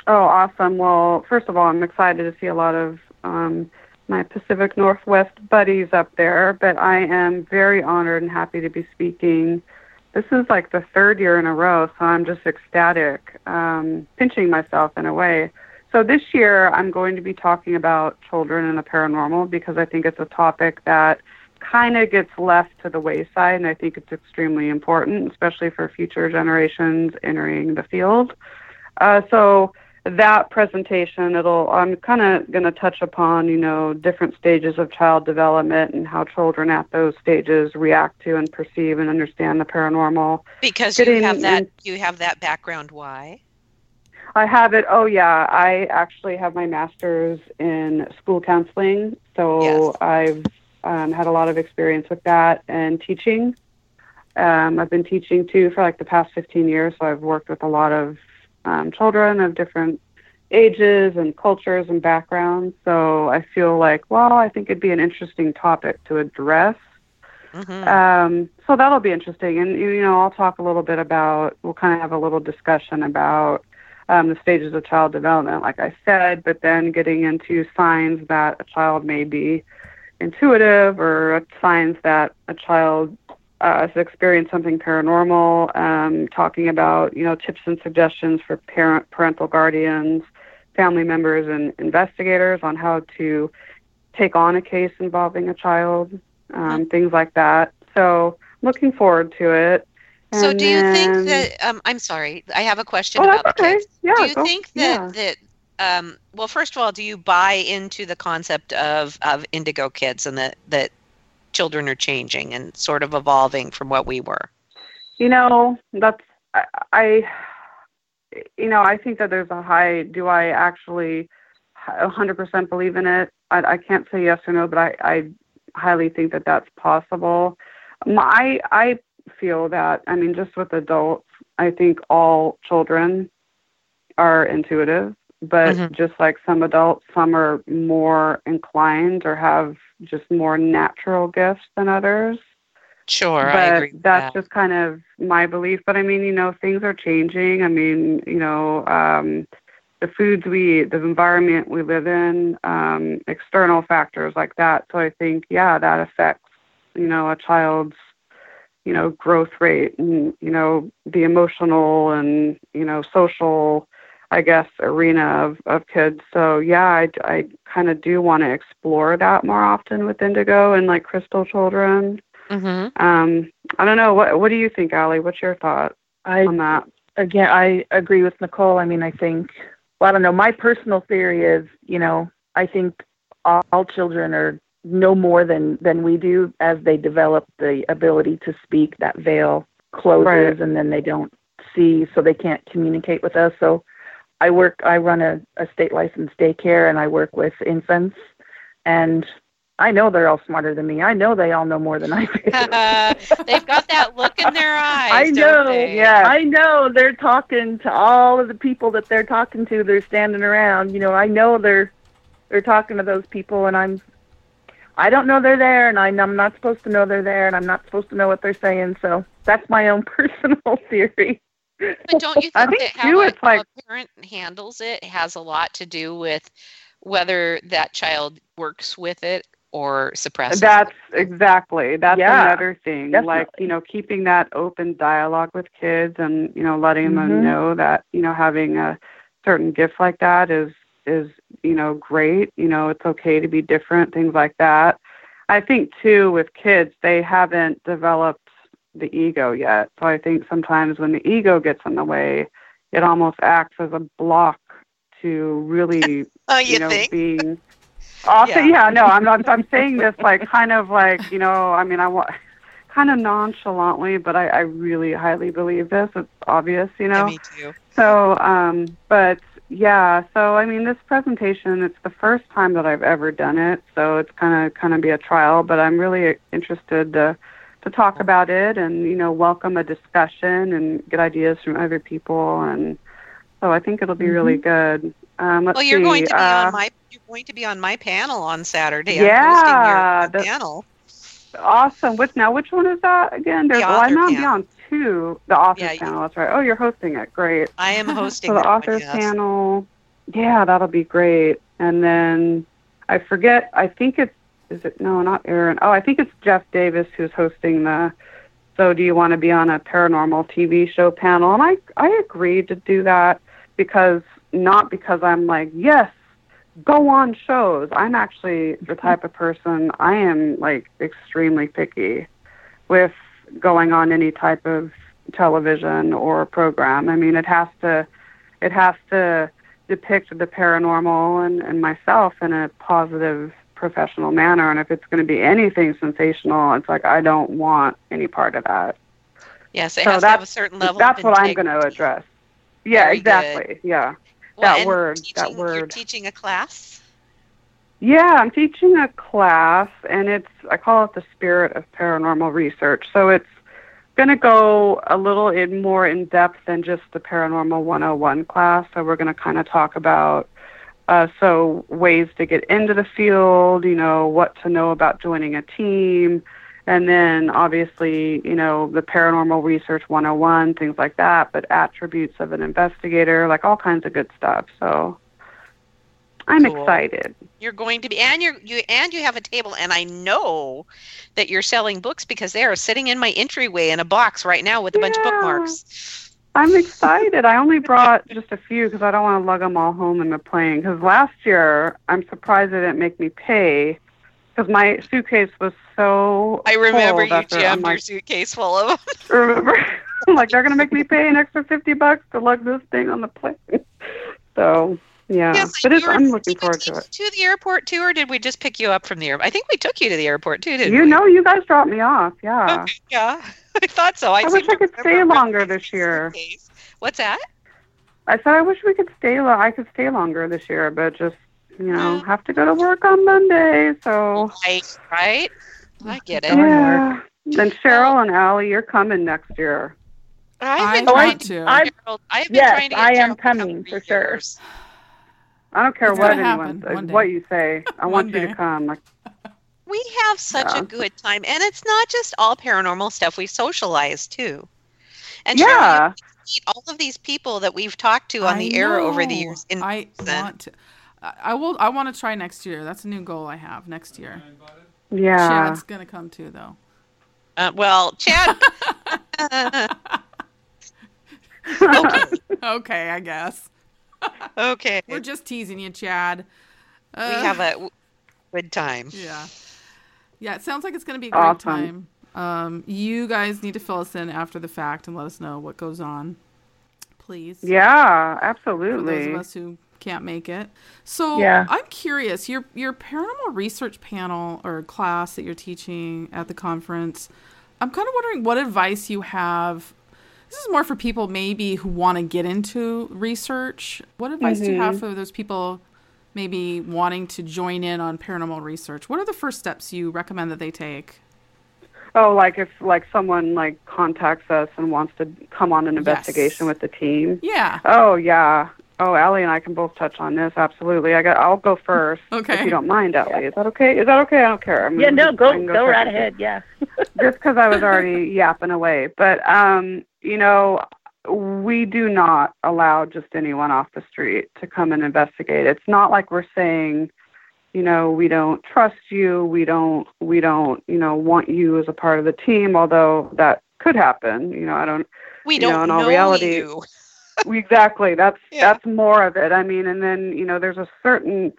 Oh, awesome! Well, first of all, I'm excited to see a lot of um, my Pacific Northwest buddies up there. But I am very honored and happy to be speaking. This is like the third year in a row, so I'm just ecstatic, um, pinching myself in a way. So this year, I'm going to be talking about children and the paranormal because I think it's a topic that kind of gets left to the wayside, and I think it's extremely important, especially for future generations entering the field. Uh, so that presentation, it'll I'm kind of going to touch upon you know different stages of child development and how children at those stages react to and perceive and understand the paranormal. Because Getting you have that you have that background. Why? I have it. Oh yeah, I actually have my master's in school counseling, so I've um, had a lot of experience with that and teaching. Um, I've been teaching too for like the past 15 years, so I've worked with a lot of um, children of different ages and cultures and backgrounds. So I feel like, well, I think it'd be an interesting topic to address. Um, so that'll be interesting. And, you know, I'll talk a little bit about, we'll kind of have a little discussion about um, the stages of child development, like I said, but then getting into signs that a child may be intuitive or signs that a child uh, has experienced something paranormal, um, talking about, you know, tips and suggestions for parent, parental guardians, family members, and investigators on how to take on a case involving a child, um, things like that. So looking forward to it. So And do you think that um, I'm sorry, I have a question Oh, about that's the okay. Yeah, do you go- think that that um, well, first of all, do you buy into the concept of of indigo kids and that that children are changing and sort of evolving from what we were? You know, that's I, I you know, I think that there's a high do I actually a 100% believe in it? I, I can't say yes or no, but I, I highly think that that's possible. My, I feel that, I mean, just with adults, I think all children are intuitive, but Mhm. just like some adults, some are more inclined or have just more natural gifts than others Sure, but I agree. That's that. just kind of my belief. But I mean, you know, things are changing. I mean, you know, um, the foods we eat, the environment we live in, um, external factors like that. So I think, yeah, that affects, you know, a child's, you know, growth rate and, you know, the emotional and, you know, social, I guess, arena of, of kids. So yeah, I, I kind of do want to explore that more often with Indigo and like crystal children. Mm-hmm. Um, I don't know. What What do you think, Allie? What's your thought I, on that? again, I agree with Nicole. I mean, I think, well, I don't know. My personal theory is, you know, I think all, all children are no more than than we do as they develop the ability to speak. That veil closes, Right. and then they don't see, so they can't communicate with us. So, I work. I run a, a state licensed daycare, and I work with infants, and I know they're all smarter than me. I know they all know more than I do. (laughs) They've got that look in their eyes. I know. Yeah. I know they're talking to all of the people that they're talking to. They're standing around. You know, I know they're they're talking to those people, and I'm I don't know they're there, and I, I'm not supposed to know they're there, and I'm not supposed to know what they're saying. So that's my own (laughs) personal theory. But don't you (laughs) think, I think, that how, a, it's like- how a parent handles it has a lot to do with whether that child works with it or suppresses it. That's it? exactly. That's Yeah, another thing. Like you know, keeping that open dialogue with kids, and you know, letting Mhm. them know that you know having a certain gift like that is is you know great. You know, it's okay to be different. Things like that. I think too with kids, they haven't developed the ego yet. So I think sometimes when the ego gets in the way, it almost acts as a block to really (laughs) Oh, you, know, think? being also, Yeah. yeah. no, I'm not, I'm saying this like kind of like, you know, I mean, I want kind of nonchalantly, but I, I really highly believe this. It's obvious, you know. Yeah, me too. So, um, but yeah, so I mean, this presentation, it's the first time that I've ever done it, so it's kind of kind of be a trial. But I'm really interested to to talk about it and you know welcome a discussion and get ideas from other people, and so I think it'll be really good. Um, let's Well, you're see, going to be uh, on my you're going to be on my panel on Saturday. Yeah, I'm hosting your the- panel. Awesome. Which now? Which one is that again? There's. The well, author I'm on two. The authors Yeah, you- panel. That's right. Oh, you're hosting it. Great. I am hosting So the that one, authors yes. panel. Yeah, that'll be great. And then I forget. I think it's. Is it no? Not Aaron. Oh, I think it's Jeff Davis who's hosting the. So do you want to be on a paranormal TV show panel? And I I agreed to do that because not because I'm like yes go on shows. I'm actually the mm-hmm. type of person I am like extremely picky with going on any type of television or program. I mean, it has to it has to depict the paranormal and, and myself in a positive professional manner. And if it's going to be anything sensational, it's like I don't want any part of that. Yes, it so has to have a certain level. That's what I'm going to address. Yeah, Very exactly. good. Yeah, Well, that word. teaching- that You're word. teaching a class. Yeah, I'm teaching a class, and it's I call it the spirit of paranormal research. So it's going to go a little in more in depth than just the paranormal 101 class. So we're going to kind of talk about uh, so ways to get into the field, you know, what to know about joining a team, and then obviously, you know, the paranormal research 101, things like that, but attributes of an investigator, like all kinds of good stuff. So I'm Cool. excited. You're going to be, and you're you and you have a table, and I know that you're selling books because they are sitting in my entryway in a box right now with a bunch of bookmarks. I'm excited. I only brought just a few because I don't want to lug them all home in the plane. Because last year, I'm surprised they didn't make me pay because my suitcase was so. I remember you that they're- I'm jammed your suitcase full of them. (laughs) remember, (laughs) I'm like they're gonna make me pay an extra fifty bucks to lug this thing on the plane. (laughs) So yeah, Yes, but it's, you were- I'm looking forward to it. to the airport too, or did we just pick you up from the airport? I think we took you to the airport too, didn't You we? know, you guys dropped me off. Yeah. Yeah, (laughs) I thought so. I, I wish I could stay longer this year. What's that? I said I wish we could stay. Lo- I could stay longer this year, but just you know Mm. have to go to work on Monday. So Right, right. I get it. yeah. Then Cheryl and Allie, you're coming next year. I've been I- trying to. I've- Gerald, I've been yes, trying to get I am Gerald to come coming for for three sure. Years. I don't care It's what anyone happen what you say. I want One you to come. Like We have such Yeah. a good time, and it's not just all paranormal stuff. We socialize too. And yeah. you meet all of these people that we've talked to on I the air over the years. In I person. want to. I I will. I want to try next year. That's a new goal I have next year. Yeah. Chad's gonna come too, though. Uh, well, Chad. (laughs) (laughs) (laughs) okay. okay, I guess. Okay. We're just teasing you, Chad. we Uh, have a good time. Yeah. Yeah, it sounds like it's going to be a great Awesome. time. Um, you guys need to fill us in after the fact and let us know what goes on, please. Yeah, absolutely. For those of us who can't make it. So Yeah. I'm curious, your your paranormal research panel or class that you're teaching at the conference, I'm kind of wondering what advice you have. This is more for people maybe who want to get into research. What advice do you have Mhm. for those people maybe wanting to join in on paranormal research? What are the first steps you recommend that they take? Oh, like if like someone like contacts us and wants to come on an investigation with the team. Yeah. Oh yeah. Oh, Allie and I can both touch on this. Absolutely. I got. I'll go first. Okay. If you don't mind, Allie, is that okay? Is that okay? I don't care. I'm Yeah, no, just- go go right ahead. Yeah. (laughs) (laughs) just because I was already yapping away. But um, you know, we do not allow just anyone off the street to come and investigate. It's not like we're saying, you know, we don't trust you, we don't we don't, you know, want you as a part of the team, although that could happen. You know, I don't We don't know, in all know reality, you. Exactly. That's Yeah. that's more of it. I mean and then you know there's a certain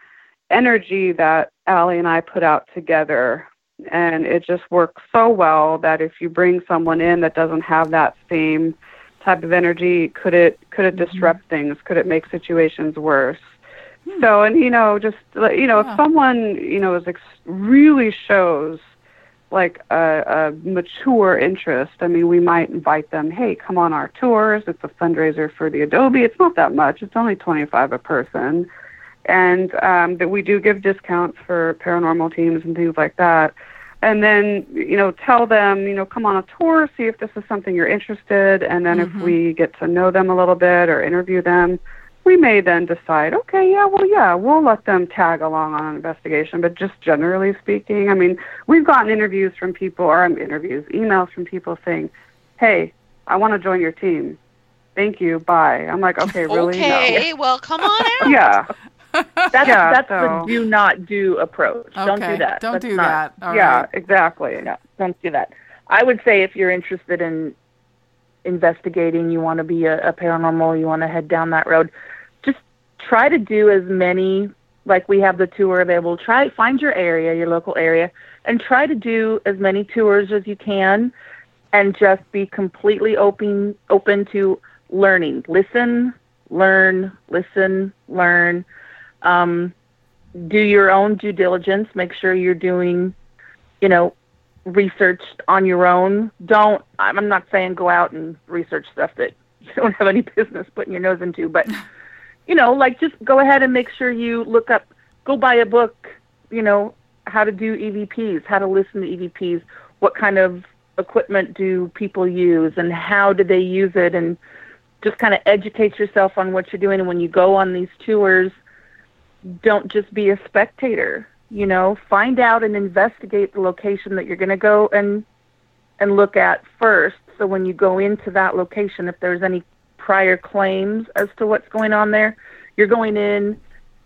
energy that Allie and i put out together and it just works so well that if you bring someone in that doesn't have that same type of energy could it could it mm-hmm. disrupt things? Could it make situations worse? Hmm. So and you know just you know Yeah. if someone you know is ex- really shows like a, a mature interest. I mean, we might invite them, hey, come on our tours. It's a fundraiser for the Adobe. It's not that much. It's only 25 a person. And um, that we do give discounts for paranormal teams and things like that. And then, you know, tell them, you know, come on a tour, see if this is something you're interested. And then if we get to know them a little bit or interview them, we may then decide, okay, yeah, well, yeah, we'll let them tag along on an investigation. But just generally speaking, I mean, we've gotten interviews from people, or um, interviews, emails from people saying, hey, I want to join your team. Thank you. Bye. I'm like, okay, really? Okay, well, come on out. Yeah. (laughs) That's Yeah, that's so- the do not do approach. Don't do that. don't That's do not- that. All yeah, right. exactly. No, don't do that. I would say if you're interested in investigating, you want to be a, a paranormal, you want to head down that road, just try to do as many. Like we have the tour available. Try find your area, your local area, and try to do as many tours as you can, and just be completely open open to learning. Listen, learn, listen, learn. Um, do your own due diligence. Make sure you're doing, you know, research on your own. Don't. I'm not saying go out and research stuff that (laughs) you don't have any business putting your nose into, but (laughs) you know, like just go ahead and make sure you look up. Go buy a book. You know how to do EVPs, how to listen to EVPs, what kind of equipment do people use, and how do they use it, and just kind of educate yourself on what you're doing. And when you go on these tours, don't just be a spectator. You know, find out and investigate the location that you're going to go and and look at first. So when you go into that location, if there's any prior claims as to what's going on there, you're going in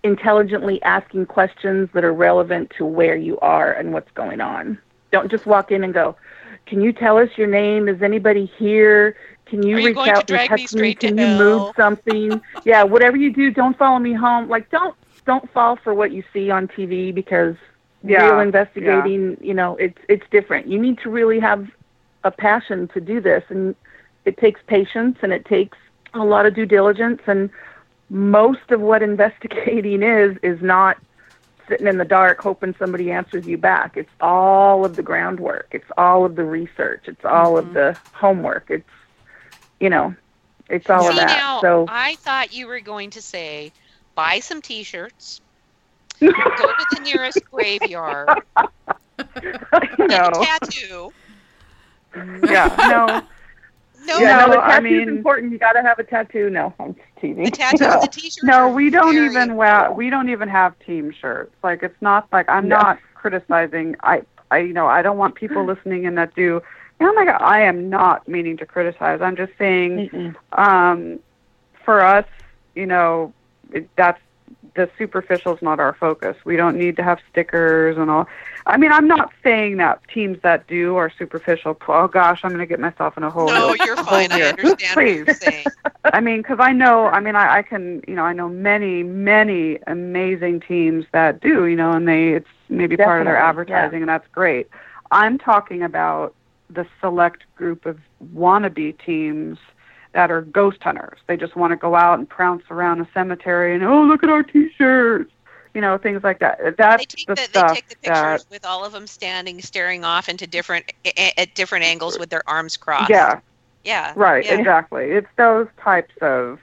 intelligently asking questions that are relevant to where you are and what's going on. Don't just walk in and go, "Can you tell us your name? Is anybody here? Can you, you reach out to and drag me me? Can you hell?" move something? (laughs) yeah, whatever you do, don't follow me home. Like don't don't fall for what you see on TV because Yeah, real investigating, you know, it's it's different. You need to really have a passion to do this and it takes patience and it takes a lot of due diligence and most of what (laughs) investigating is is not sitting in the dark hoping somebody answers you back. It's all of the groundwork. It's all of the research. It's all of mm-hmm. the homework. It's you know, it's all of that. now, so I thought you were going to say, buy some T-shirts, (laughs) go to the nearest graveyard, get No. a tattoo. Yeah, (laughs) no. No, yeah, no, the no, I mean- important. You got to have a tattoo. No, I'm teasing. the tattoo, No. the T-shirt. No, we don't even wear. We don't even have team shirts. Like it's not like I'm No. not criticizing. I, I, you know, I don't want people listening in that do. Oh my God, I am not meaning to criticize. I'm just saying, Mm-mm. um, for us, you know, it, that's the superficial is not our focus. We don't need to have stickers and all. I mean, I'm not saying that teams that do are superficial. Oh gosh, I'm going to get myself in a hole. No, you're (laughs) fine. I here. understand what you're saying. (laughs) I mean, because I know, I mean, I, I can, you know, I know many, many amazing teams that do, you know, and they, it's maybe part of their Definitely, yeah. advertising, and that's great. I'm talking about the select group of wannabe teams that are ghost hunters. They just want to go out and prounce around a cemetery and, oh, look at our T-shirts, you know, things like that. That's They take the, the, they take the that, pictures with all of them standing, staring off into different at different angles with their arms crossed. yeah, yeah, Right, yeah. exactly. It's those types of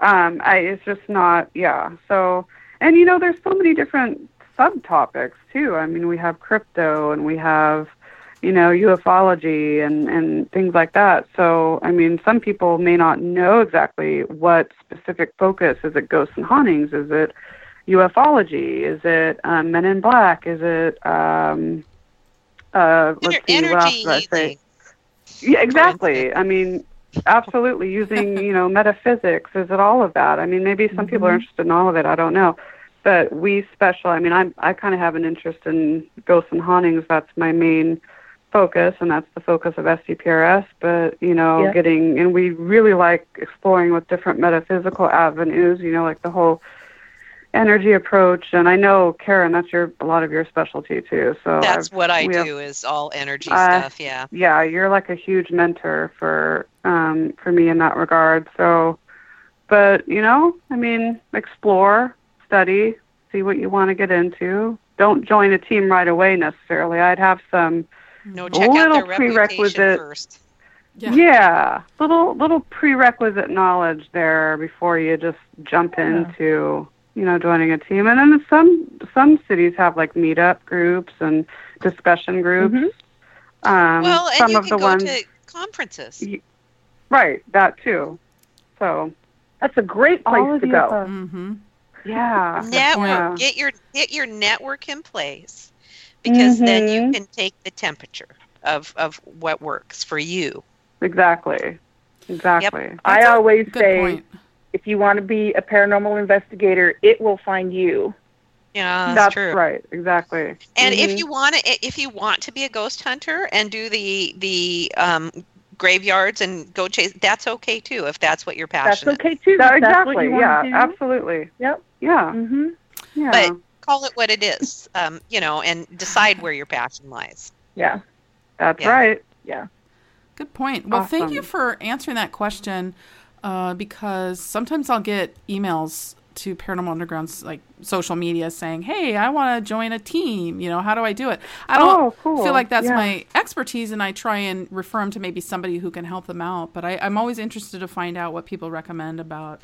um I it's just not yeah. So and you know there's so many different subtopics too. I mean we have crypto and we have you know ufology and and things like that. So I mean some people may not know exactly what specific focus is it ghosts and hauntings is it ufology is it um, men in black is it um uh let's see what else did I say? Yeah, exactly. I mean, absolutely using, (laughs) you know, metaphysics. Is it all of that? I mean, maybe some people are Mhm. interested in all of it. I don't know. But we special. I mean, I'm I kind of have an interest in ghosts and hauntings. That's my main focus, and that's the focus of SCPRS. But you know, Yeah. getting and we really like exploring with different metaphysical avenues. You know, like the whole energy approach. And I know Karen, that's your a lot of your specialty too. So That's I've- what I we have- do is all energy Uh, stuff. Yeah. yeah, you're like a huge mentor for um for me in that regard. So but, you know, I mean, explore, study, see what you want to get into. Don't join a team right away necessarily. I'd have some No, check out little their prerequisite first. yeah. little little prerequisite knowledge there before you just jump into you know joining a team. And then some some cities have like meetup groups and discussion groups. Um, well, and some you of can the go ones to conferences. right that too. So That's a great place of to go. Mm-hmm. yeah, Network. yeah. Get your get your network in place, because then you Mhm. can take the temperature of of what works for you. exactly, exactly. I always say, point. if you want to be a paranormal investigator, it will find you. Yeah, that's, That's true. right, exactly. And if Mhm. you want to, if you want to be a ghost hunter and do the the um, graveyards and go chase, that's okay too. If that's what you're passionate. That's passionate. okay too. That- if that's exactly. what you yeah, do. absolutely. Yep. Yeah, hmm yeah. But call it what it is, um, you know, and decide where your passion lies. Yeah. That's yeah. right. Yeah. Good point. Well, thank you for answering that question. uh, because sometimes I'll get emails to Paranormal Underground's like social media saying, "Hey, I want to join a team. You know, how do I do it?" I don't Oh, cool. feel like that's Yeah. my expertise, and I try and refer them to maybe somebody who can help them out. But I, I'm always interested to find out what people recommend about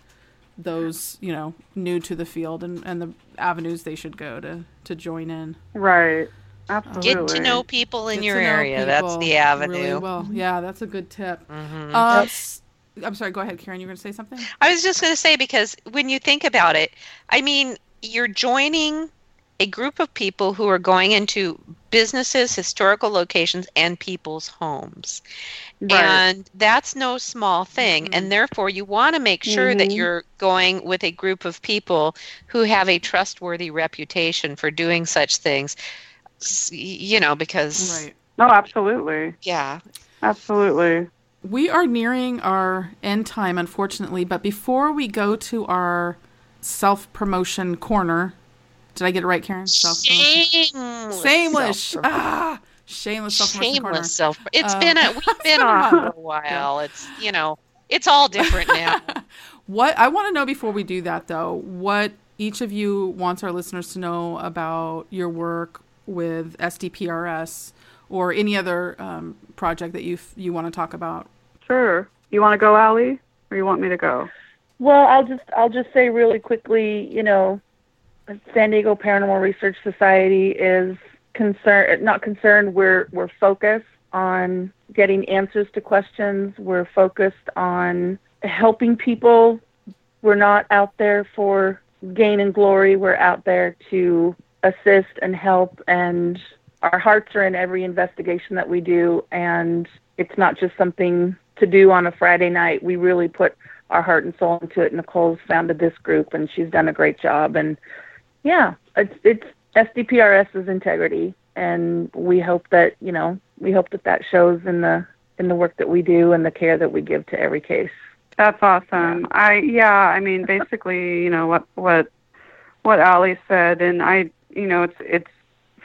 those, you know, new to the field and, and the avenues they should go to to join in. Right. Absolutely. Get to know people in Get your area. That's the avenue. Really well, yeah, that's a good tip. Mhm. Uh, s- I'm sorry. Go ahead, Karen. You were going to say something? I was just going to say because when you think about it, I mean, you're joining a group of people who are going into businesses, historical locations, and people's homes. Right. And that's no small thing. And therefore, you want to make sure that Mhm. you're going with a group of people who have a trustworthy reputation for doing such things. You know, because. Right. No, absolutely. Yeah. Absolutely. We are nearing our end time, unfortunately. But before we go to our self promotion corner, did I get it right, Karen? Self Shameless. Shameless. self-promotion. Ah, shameless self promotion corner. Shameless self. It's Um, been a we've it's (laughs) been been a on for while. a while. It's you know it's all different (laughs) now. What I want to know before we do that, though, what each of you wants our listeners to know about your work with SDPRS or any other um, project that you you want to talk about. Sure. You want to go, Allie, or you want me to go? Well, I'll just I'll just say really quickly, you know, San Diego Paranormal Research Society is concerned not concerned, we're we're focused on getting answers to questions. We're focused on helping people. We're not out there for gain and glory. We're out there to assist and help and our hearts are in every investigation that we do and it's not just something to do on a Friday night. We really put our heart and soul into it. Nicole's founded this group and she's done a great job and yeah, it's it's SDPRS's integrity and we hope that, you know, we hope that that shows in the in the work that we do and the care that we give to every case. That's awesome. I yeah, I mean basically, you know, what what what Allie said and I you know, it's it's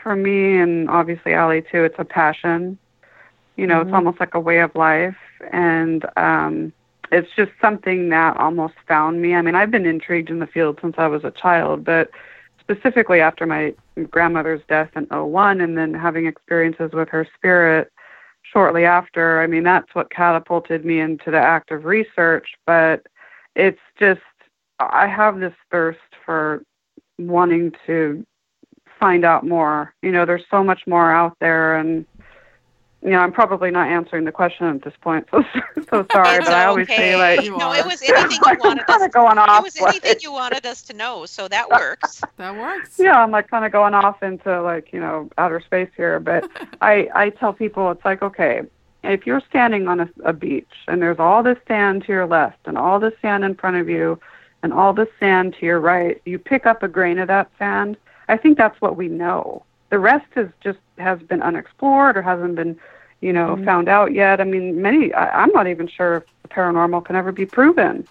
for me and obviously Allie too, it's a passion. You know, it's Mhm. almost like a way of life and um it's just something that almost found me. I mean, I've been intrigued in the field since I was a child, but specifically after my grandmother's death in '01 and then having experiences with her spirit shortly after, I mean, that's what catapulted me into the active research. But it's just, I have this thirst for wanting to find out more. You know, there's so much more out there, and you know, I'm probably not answering the question at this point. So (laughs) so sorry, It's but I always say like, no, it was anything you (laughs) like, wanted us. of going It off. was like- anything you wanted us to know, so that works. (laughs) That works. yeah, I'm like kind of going off into like you know outer space here, but I I tell people it's like okay, if you're standing on a, a beach and there's all this sand to your left and all this sand in front of you and all this sand to your right, you pick up a grain of that sand. I think that's what we know. The rest is just has been unexplored or hasn't been you know Mhm. found out yet. I mean, many I, I'm not even sure if the paranormal can ever be proven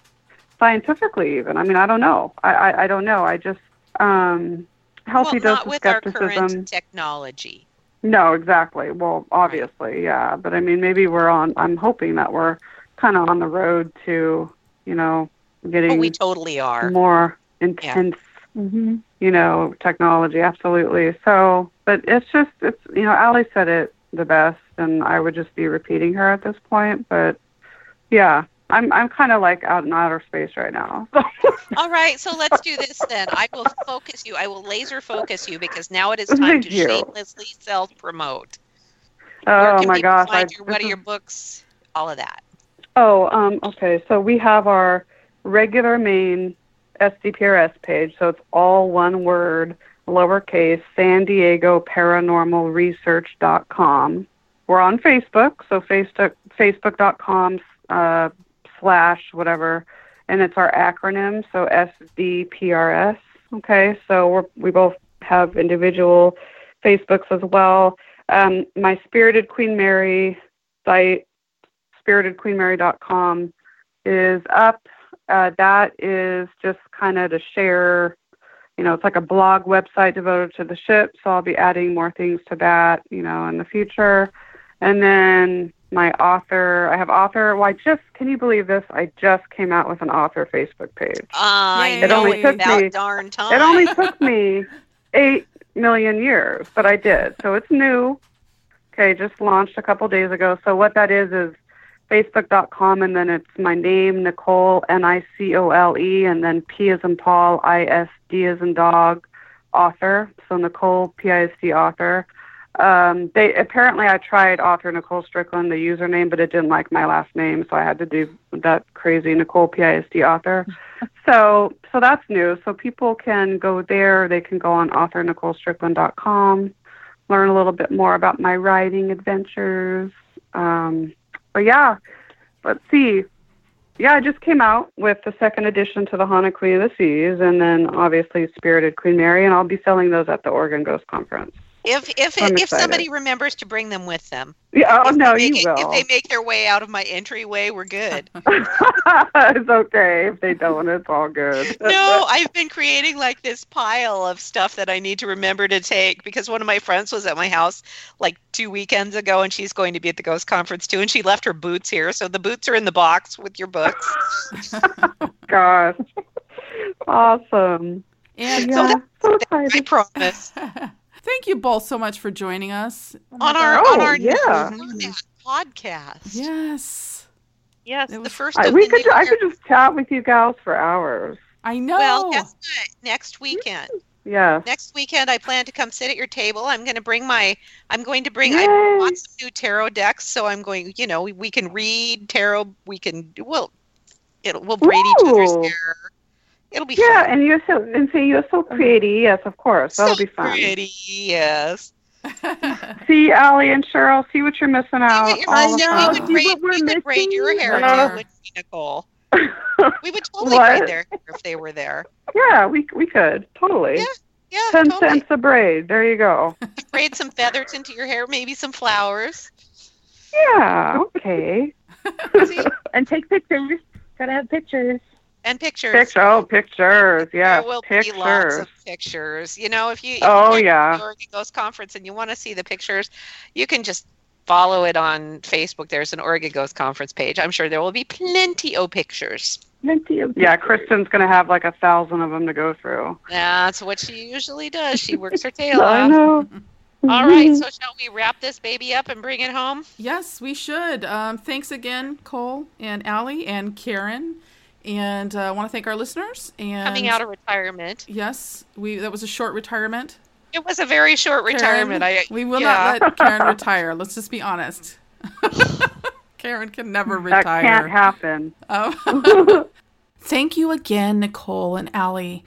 scientifically even. I mean, I don't know. I I, I don't know. I just um healthy well, dose not of with our skepticism. current technology. No, exactly. Well, obviously, yeah. But I mean, maybe we're on. I'm hoping that we're kind of on the road to, you know, getting Oh, we totally are. more intense, Mm-hmm. you know, technology. Absolutely. So, but it's just, it's, you know, Allie said it the best, and I would just be repeating her at this point. But yeah, I'm, I'm kind of like out in outer space right now. (laughs) All right, so let's do this then. I will focus you. I will laser focus you because now it is time to you. shamelessly self promote. oh my gosh! I, your, what are your books? All of that. Oh, um, okay. So we have our regular main SDPRS page. So it's all one word, lowercase, San Diego Paranormal Research.com. We're on Facebook, so Facebook, Facebook.com uh, slash whatever, and it's our acronym, so SDPRS. Okay, so we're, we both have individual Facebooks as well. Um, my Spirited Queen Mary site spiritedqueenmary.com is up. Uh, that is just kind of to share, you know, it's like a blog website devoted to the ship. So I'll be adding more things to that, you know, in the future. And then my author. I have author. Well, I just can you believe this? I just came out with an author Facebook page. Ah, I it know only it took about me. darn time. It only took me (laughs) eight million years, but I did. So it's new. Okay, just launched a couple days ago. So what that is is facebook.com and then it's my name, Nicole, N I C O L E, and then P as in Paul, I S D as in dog, author. So Nicole, P I S D author. Um, they apparently I tried author Nicole Strickland, the username, but it didn't like my last name, so I had to do that crazy Nicole P I S D author. (laughs) so so that's new. So people can go there. They can go on authornicolestrickland.com, learn a little bit more about my writing adventures. Um, but yeah, let's see. Yeah, I just came out with the second edition to the Haunted Queen of the Seas, and then obviously Spirited Queen Mary, and I'll be selling those at the Oregon Ghost Conference. If if I'm if excited. somebody remembers to bring them with them. Yeah, oh If no, they you make it- will. If they make their way out of my entryway, we're good. (laughs) it's okay if they don't. It's all good. (laughs) no, I've been creating like this pile of stuff that I need to remember to take because one of my friends was at my house like two weekends ago and she's going to be at the Ghost Conference too and she left her boots here. So the boots are in the box with your books. (laughs) Gosh, awesome. And yeah, so excited. I promise. Thank you both so much for joining us on our Oh, on our yeah. new podcast. Yes. Yes, the first I, of we the could. new I year. could just chat with you gals for hours. I know. Well, guess what? Next weekend. Yeah. Next weekend, I plan to come sit at your table. I'm going to bring my. I'm going to bring. I Yay. bought some new tarot decks, so I'm going. You know, we, we can read tarot. We can. We'll. It'll. We'll braid each other's hair. It'll be Yeah, fun. and you're so and see you're so pretty. Yes, of course. That'll be fun. Pretty, yes. (laughs) See, Allie and Cheryl, see what you're missing out. What you're all missing. the We time. would braid, we would braid your hair Uh, too, would we, Nicole? (laughs) we would totally What? braid their hair if they were there. Yeah, we we could totally. Yeah, yeah, Ten totally. cents a braid. There you go. Braid some feathers into your hair, maybe some flowers. Yeah. Okay. (laughs) and take pictures. Gotta have pictures. And pictures. Picture. Oh, pictures. Yeah. There will pictures. be lots of pictures. You know, if you if Oh, you yeah. the Oregon Ghost Conference and you want to see the pictures, you can just follow it on Facebook. There's an Oregon Ghost Conference page. I'm sure there will be plenty of pictures. Plenty of Yeah, Kristen's gonna have like a thousand of them to go through. That's what she usually does. She works her (laughs) tail off. I know. (laughs) All right, so (laughs) shall we wrap this baby up and bring it home? Yes, we should. Um, thanks again, Cole and Allie and Karen. And uh, I want to thank our listeners. And Coming out of retirement. Yes, we that was a short retirement. It was a very short Karen, retirement. I we will yeah. not let Karen (laughs) retire. Let's just be honest. (laughs) Karen can never retire. That retire. can't happen. Oh. (laughs) Thank you again, Nicole and Allie.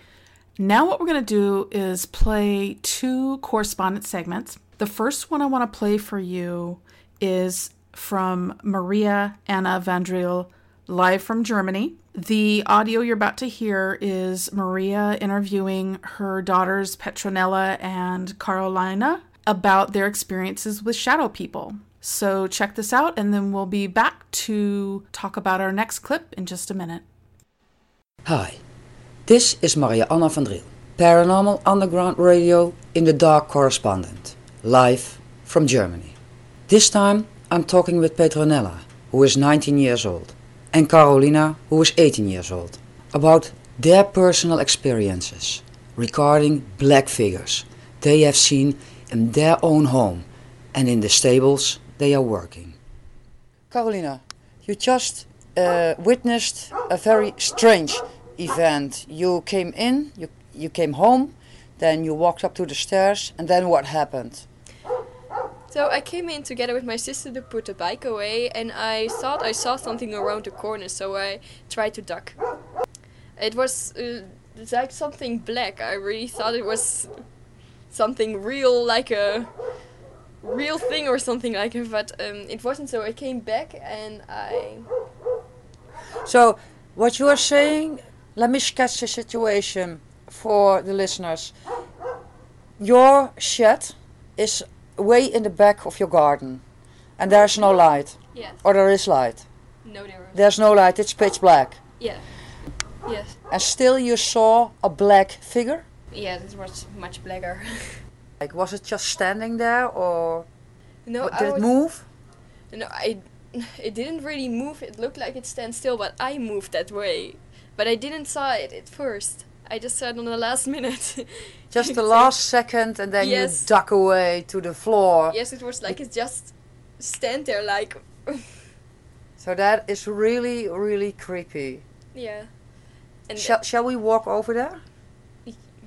Now, what we're going to do is play two correspondent segments. The first one I want to play for you is from Maria Anna van Driel, live from Germany. The audio you're about to hear is Maria interviewing her daughters Petronella and Carolina about their experiences with shadow people. So check this out, and then we'll be back to talk about our next clip in just a minute. Hi, this is Maria Anna van Driel, Paranormal Underground Radio in the Dark Correspondent, live from Germany. This time I'm talking with Petronella, who is 19 years old, and Carolina, who is 18 years old, about their personal experiences regarding black figures they have seen in their own home and in the stables they are working. Carolina, you just uh, witnessed a very strange event. You came in, you, you came home, then you walked up to the stairs, and then what happened? So I came in together with my sister to put the bike away, and I thought I saw something around the corner, so I tried to duck. It was uh, like something black. I really thought it was something real, like a real thing or something like it, but um, it wasn't. So I came back and I So, what you are saying, let me sketch the situation for the listeners. Your shed is way in the back of your garden, and there's no light. Yes. Or there is light. no there There's no light, it's pitch black. yeah yes And still you saw a black figure? yeah this was much blacker. (laughs) Like, was it just standing there, or no, did it move? No, I. (laughs) It didn't really move. It looked like it stands still, but I moved that way. But I didn't saw it at first. I just saw it on the last (laughs) minute. Just the (laughs) last second, and then Yes. you duck away to the floor. yes, it was like it just stand there like. (laughs) So that is really, really creepy. yeah. And Shall, shall we walk over there?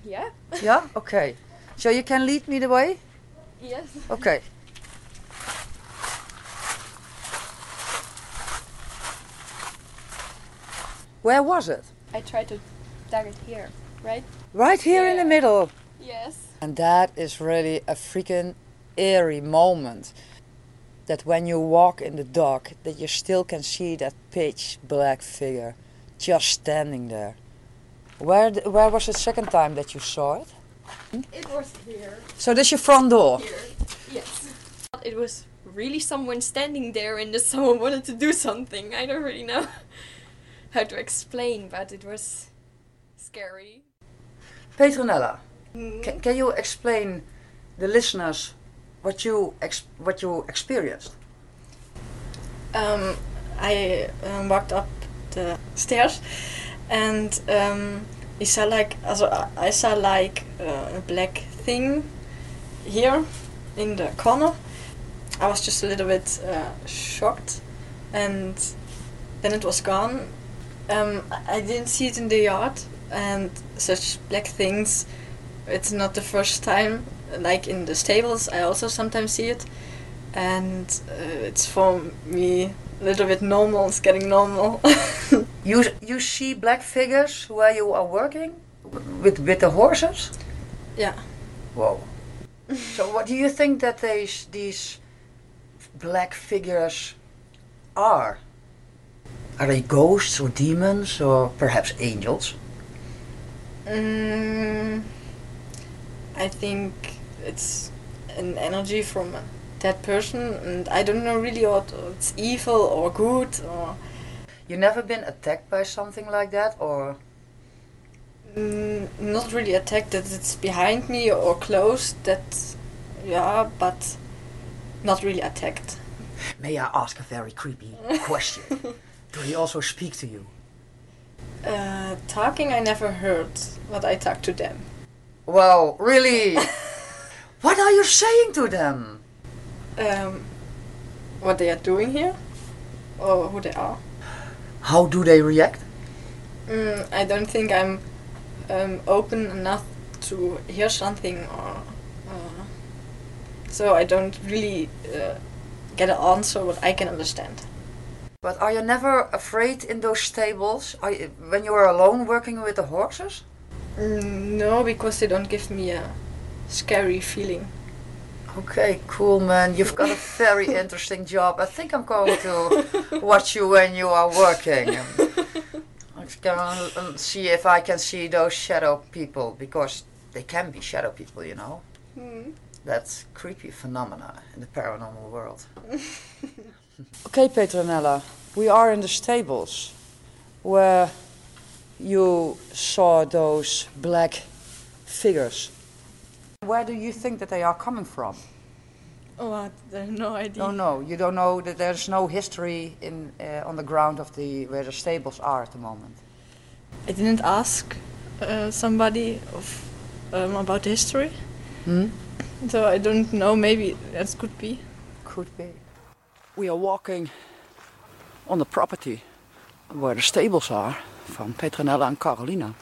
yeah. (laughs) Yeah? Okay. So you can lead me the way? Yes. Okay. Where was it? I tried to dug it here, right? Right here in the middle. Yes. And that is really a freaking eerie moment. That when you walk in the dark, that you still can see that pitch black figure just standing there. Where, where was the second time that you saw it? It was here. So this your front door? Here. Yes. It was really someone standing there and just someone wanted to do something. I don't really know (laughs) how to explain, but it was scary. Petronella, Mhm. can, can you explain the listeners what you what you experienced? um, I um, walked up the stairs and um, I saw like also I- saw like uh, a black thing here in the corner. I was just a little bit uh, shocked, and then it was gone. Um, I didn't see it in the yard, and such black things. It's not the first time. Like in the stables, I also sometimes see it, and uh, it's for me a little bit normal. It's getting normal. (laughs) You you see black figures where you are working with with the horses? Yeah. Whoa. so what do you think that these these black figures are? Are they ghosts or demons or perhaps angels? Mm, I think it's an energy from that person, and I don't know really what it's evil or good or. You never been attacked by something like that or Mm, not really attacked that it's behind me or close that yeah but not really attacked May I ask a very creepy (laughs) question? Do they also speak to you? Uh, talking i never heard but i talk to them Wow, really? (laughs) what are you saying to them? um, what they are doing here or who they are How do they react? mm, i don't think i'm um, open enough to hear something or uh, so i don't really uh, get an answer what i can understand But are you never afraid in those stables? Are you, when you are alone working with the horses? Mm, no, because they don't give me a scary feeling. Okay, cool, man. You've got a very (laughs) interesting job. I think I'm going to watch you when you are working. I'm going to see if I can see those shadow people because they can be shadow people, you know. Mm. That's creepy phenomena in the paranormal world. (laughs) okay, Petronella, we are in the stables where you saw those black figures. Where do you think that they are coming from? Oh, I have no idea. No, no, you don't know that there's no history in uh, on the ground of the where the stables are at the moment. I didn't ask uh, somebody of um, about the history, Hmm? so I don't know. Maybe that could be. Could be. We are walking on the property where the stables are from Petronella and Carolina.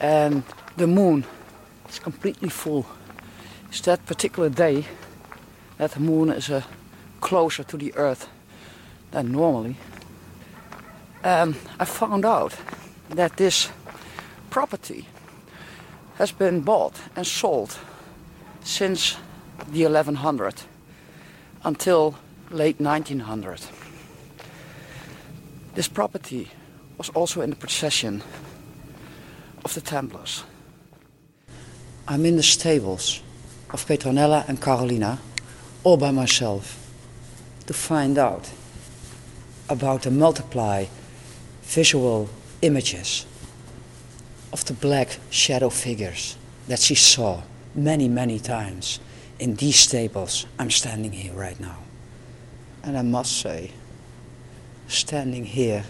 And the moon is completely full. It's that particular day that the moon is uh, closer to the earth than normally. And I found out that this property has been bought and sold since the 1100 until late 1900. This property was also in the possession of the Templars. I'm in the stables of Petronella and Carolina all by myself to find out about the multiply visual images of the black shadow figures that she saw many, many times in these stables I'm standing here right now. And I must say, standing here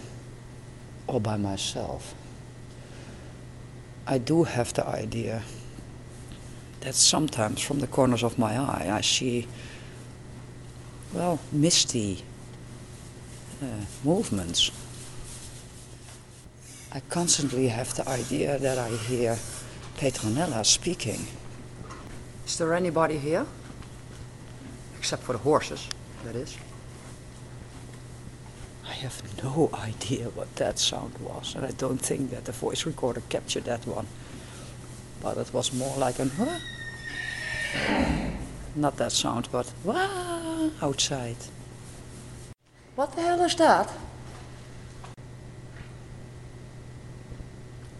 all by myself, I do have the idea that sometimes from the corners of my eye I see, well, misty uh, movements. I constantly have the idea that I hear Petronella speaking. Is there anybody here? Except for the horses, that is. I have no idea what that sound was, and I don't think that the voice recorder captured that one. But it was more like an huh? Not that sound, but wah outside. What the hell is that?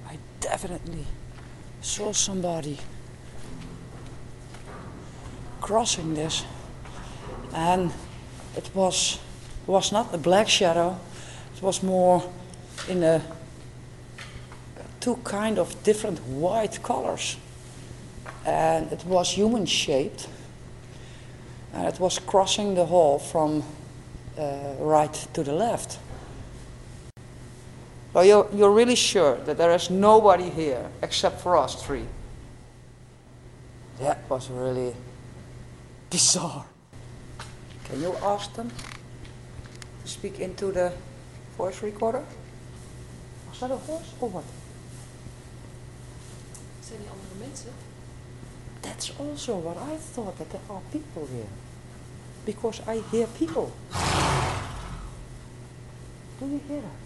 I definitely saw somebody crossing this, and it was was not a black shadow. It was more in a two kind of different white colors, and it was human shaped, and it was crossing the hall from uh, right to the left. So you're, you're really sure that there is nobody here except for us three? That was really bizarre. Can you ask them to speak into the voice recorder? Was that a horse or what? Zijn die andere mensen? That's also what I thought, that there are people here. Because I hear people. Do you hear that?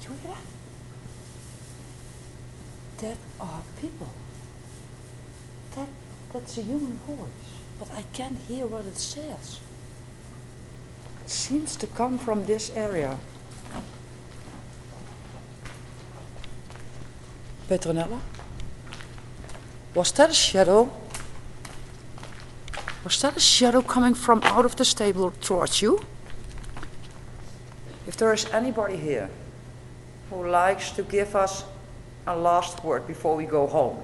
Do you hear that? That are people. That, that's a human voice, but I can't hear what it says. It seems to come from this area. Petronella? Was that a shadow? Was that a shadow coming from out of the stable towards you? If there is anybody here who likes to give us a last word before we go home,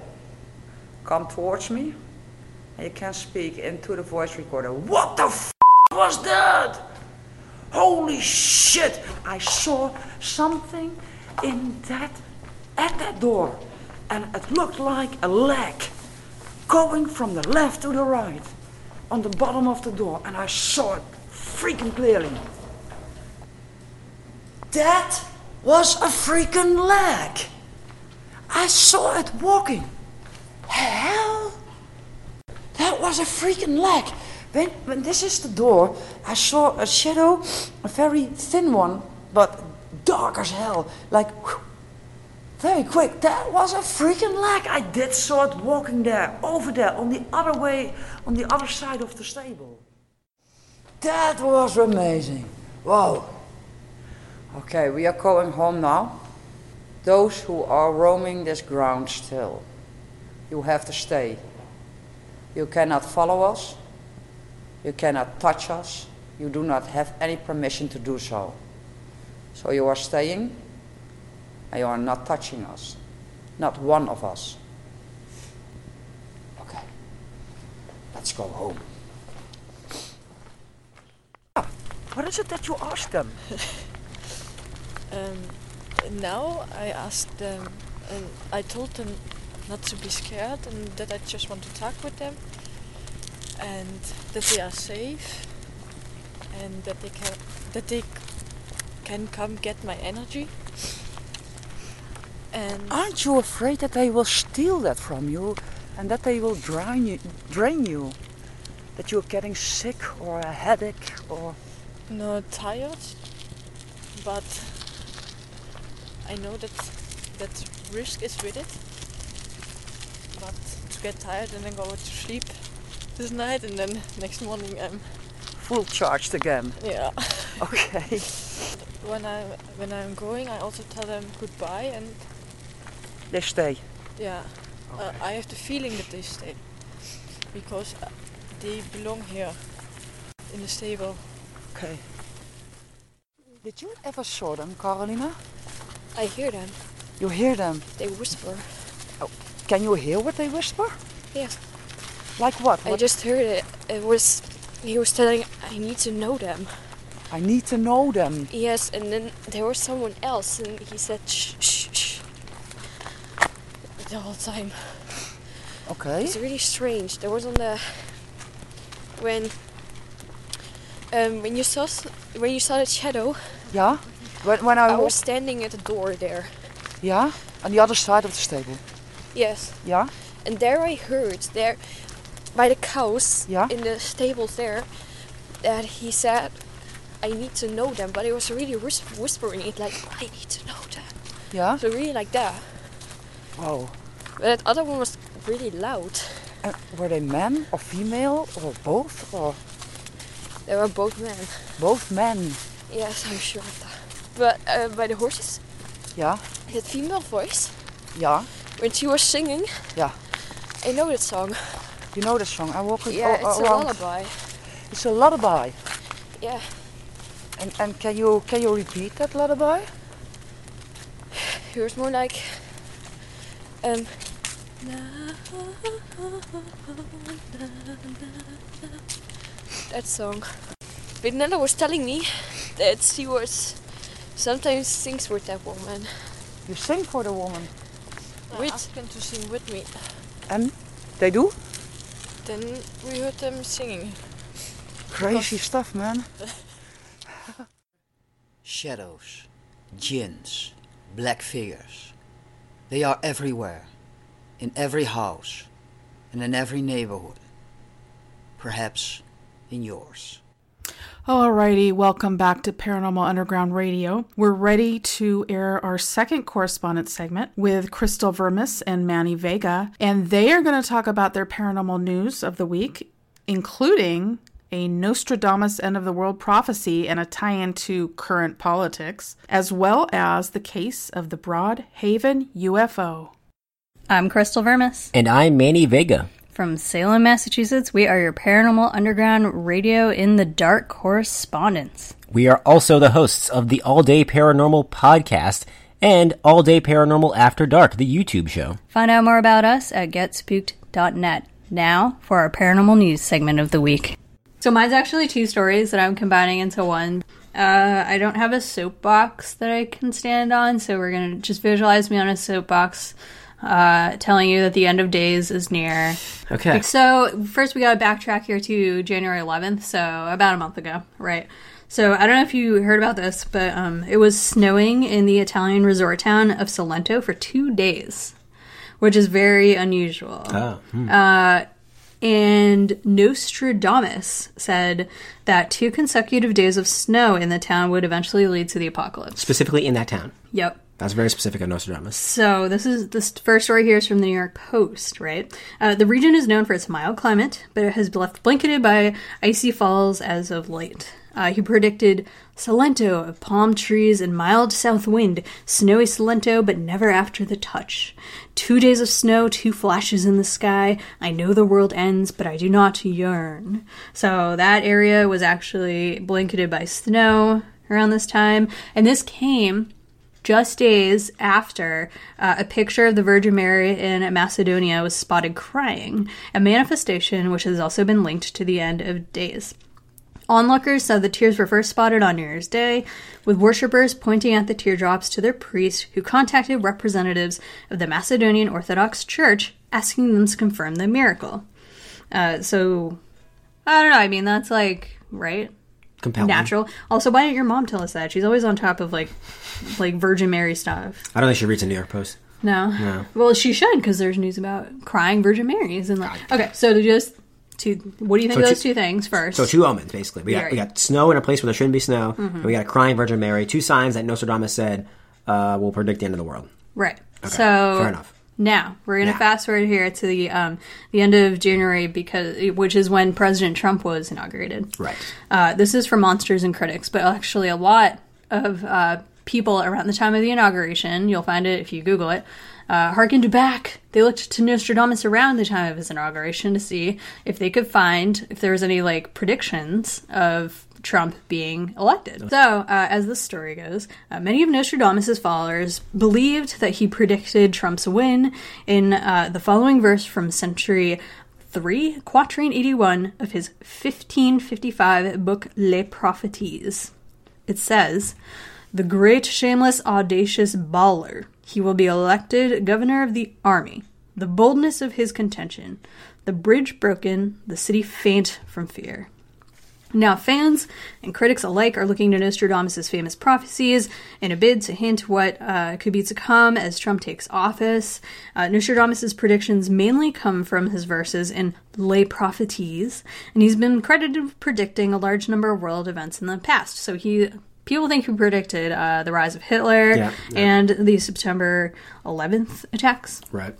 come towards me and you can speak into the voice recorder. What the f was that? Holy shit! I saw something in that at that door, and it looked like a leg going from the left to the right on the bottom of the door, and I saw it freaking clearly. That was a freaking leg. I saw it walking. Hell, that was a freaking leg. When, when this is the door, I saw a shadow, a very thin one, but dark as hell, like whew, very quick. That was a freaking leg. I did saw it walking there, over there, on the other way, on the other side of the stable. That was amazing. Wow. Okay, we are going home now. Those who are roaming this ground still, you have to stay. You cannot follow us. You cannot touch us. You do not have any permission to do so. So you are staying and you are not touching us. Not one of us. Okay. Let's go home. What is it that you ask them? (laughs) (laughs) Um, now I asked them, and I told them not to be scared and that I just want to talk with them and that they are safe and that they can that they can come get my energy. And Aren't you afraid that they will steal that from you and that they will drain you, drain you? That you're getting sick or a headache or. not tired, but I know that that risk is with it. But to get tired and then go to sleep this night and then next morning I'm Full charged again. yeah. (laughs) Okay. (laughs) when I when I'm going, I also tell them goodbye and They stay. yeah, uh, I have the feeling that they stay because uh, they belong here in the stable. Okay. Did you ever saw them, Carolina? I hear them. You hear them? They whisper. Oh, can you hear what they whisper? Yes. Like what? I just heard it. It was he was telling I need to know them. I need to know them. Yes, and then there was someone else, and he said shh shh shh the whole time. Okay. It's really strange. There was on the when um when you saw s- when you saw the shadow. Yeah. When when I, I was standing at the door there. Yeah. On the other side of the stable. Yes. Yeah. And there I heard there by the cows Yeah. in the stables there that he said I need to know them, but it was really whis- whispering it like I need to know them. Yeah. So really like that. Wow. But that other one was really loud. And were they men or female or both or They were both men. both men? Yes, I'm sure of that. But uh, by the horses, Yeah. that female voice, Yeah. when she was singing, Yeah. I know that song. You know that song? I walk it Yeah, it's a lullaby. It's a lullaby. Yeah. And and can you can you repeat that lullaby? It was more like, um, that song. But Nella was telling me that she was sometimes sings with that woman. You sing for the woman. With asked them to sing with me. And they do? Then we heard them singing. Crazy stuff, man. (laughs) Shadows, jinns, black figures. They are everywhere, in every house, and in every neighborhood. Perhaps in yours. Alrighty, welcome back to Paranormal Underground Radio. We're ready to air our second correspondence segment with Crystal Vermis and Manny Vega, and they are going to talk about their paranormal news of the week, including a Nostradamus end of the world prophecy and a tie in to current politics, as well as the case of the Broad Haven UFO. I'm Crystal Vermis. And I'm Manny Vega. From Salem, Massachusetts, we are your Paranormal Underground Radio in the Dark correspondents. We are also the hosts of the All Day Paranormal podcast and All Day Paranormal After Dark, the YouTube show. Find out more about us at getspooked.net. Now for our paranormal news segment of the week. So mine's actually two stories that I'm combining into one. Uh, I don't have a soapbox that I can stand on, so we're gonna just visualize me on a soapbox, uh, telling you that the end of days is near. Okay. So first, we got to backtrack here to January 11th, so about a month ago, right? So I don't know if you heard about this, but um, it was snowing in the Italian resort town of Salento for two days, which is very unusual. Oh, hmm. Uh, and Nostradamus said that two consecutive days of snow in the town would eventually lead to the apocalypse. Specifically in that town. Yep. That's very specific of Nostradamus. So this is this first story here is from the New York Post, right? Uh, the region is known for its mild climate, but it has been left blanketed by icy falls as of late. Uh, he predicted Salento of palm trees and mild south wind, snowy Salento, but never after the touch. Two days of snow, two flashes in the sky. I know the world ends, but I do not yearn. So that area was actually blanketed by snow around this time, and this came just days after uh, a picture of the Virgin Mary in Macedonia was spotted crying, a manifestation which has also been linked to the end of days. Onlookers said the tears were first spotted on New Year's Day, with worshippers pointing at the teardrops to their priest, who contacted representatives of the Macedonian Orthodox Church asking them to confirm the miracle. Uh, so, I don't know. I mean, that's like, right? Compelling. Natural. Also, why didn't your mom tell us that? She's always on top of like, like Virgin Mary stuff. I don't think she reads the New York Post. No. No. Well, she should because there's news about crying Virgin Marys and like. Okay, so to just two. What do you think So of those two- two things first? So two omens, basically. We got Right. we got snow in a place where there shouldn't be snow, and we got a crying Virgin Mary. Two signs that Nostradamus said uh, will predict the end of the world. Right. So fair enough. Now we're gonna Now. fast forward here to the um, the end of January because which is when President Trump was inaugurated. Right. Uh, this is for monsters and critics, but actually a lot of uh, people around the time of the inauguration, you'll find it if you Google it, uh, harkened back. They looked to Nostradamus around the time of his inauguration to see if they could find if there was any like predictions of Trump being elected. So, uh, as the story goes, uh, many of Nostradamus' followers believed that he predicted Trump's win in uh, the following verse from century 3, quatrain 81 of his 1555 book Les Prophéties. It says, The great, shameless, audacious Bawler, he will be elected governor of the army. The boldness of his contention, the bridge broken, the city faint from fear. Now, fans and critics alike are looking to Nostradamus' famous prophecies in a bid to hint what uh, could be to come as Trump takes office. Uh, Nostradamus' predictions mainly come from his verses in Les Prophéties, and he's been credited with predicting a large number of world events in the past. So he people think he predicted uh, the rise of Hitler Yeah, yeah. and the September 11th attacks. Right.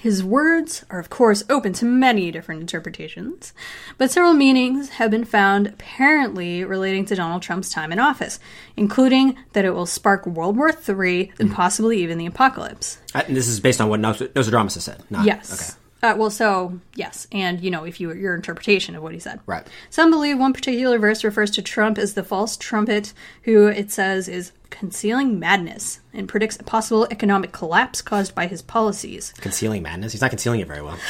His words are, of course, open to many different interpretations, but several meanings have been found apparently relating to Donald Trump's time in office, including that it will spark World War III and possibly even the apocalypse. Uh, and this is based on what Nos- Nostradamus has said. Not, yes. Okay. Uh, well, so yes, and you know, if you your interpretation of what he said. Right. Some believe one particular verse refers to Trump as the false trumpet, who it says is concealing madness and predicts a possible economic collapse caused by his policies. Concealing madness. He's not concealing it very well. (laughs)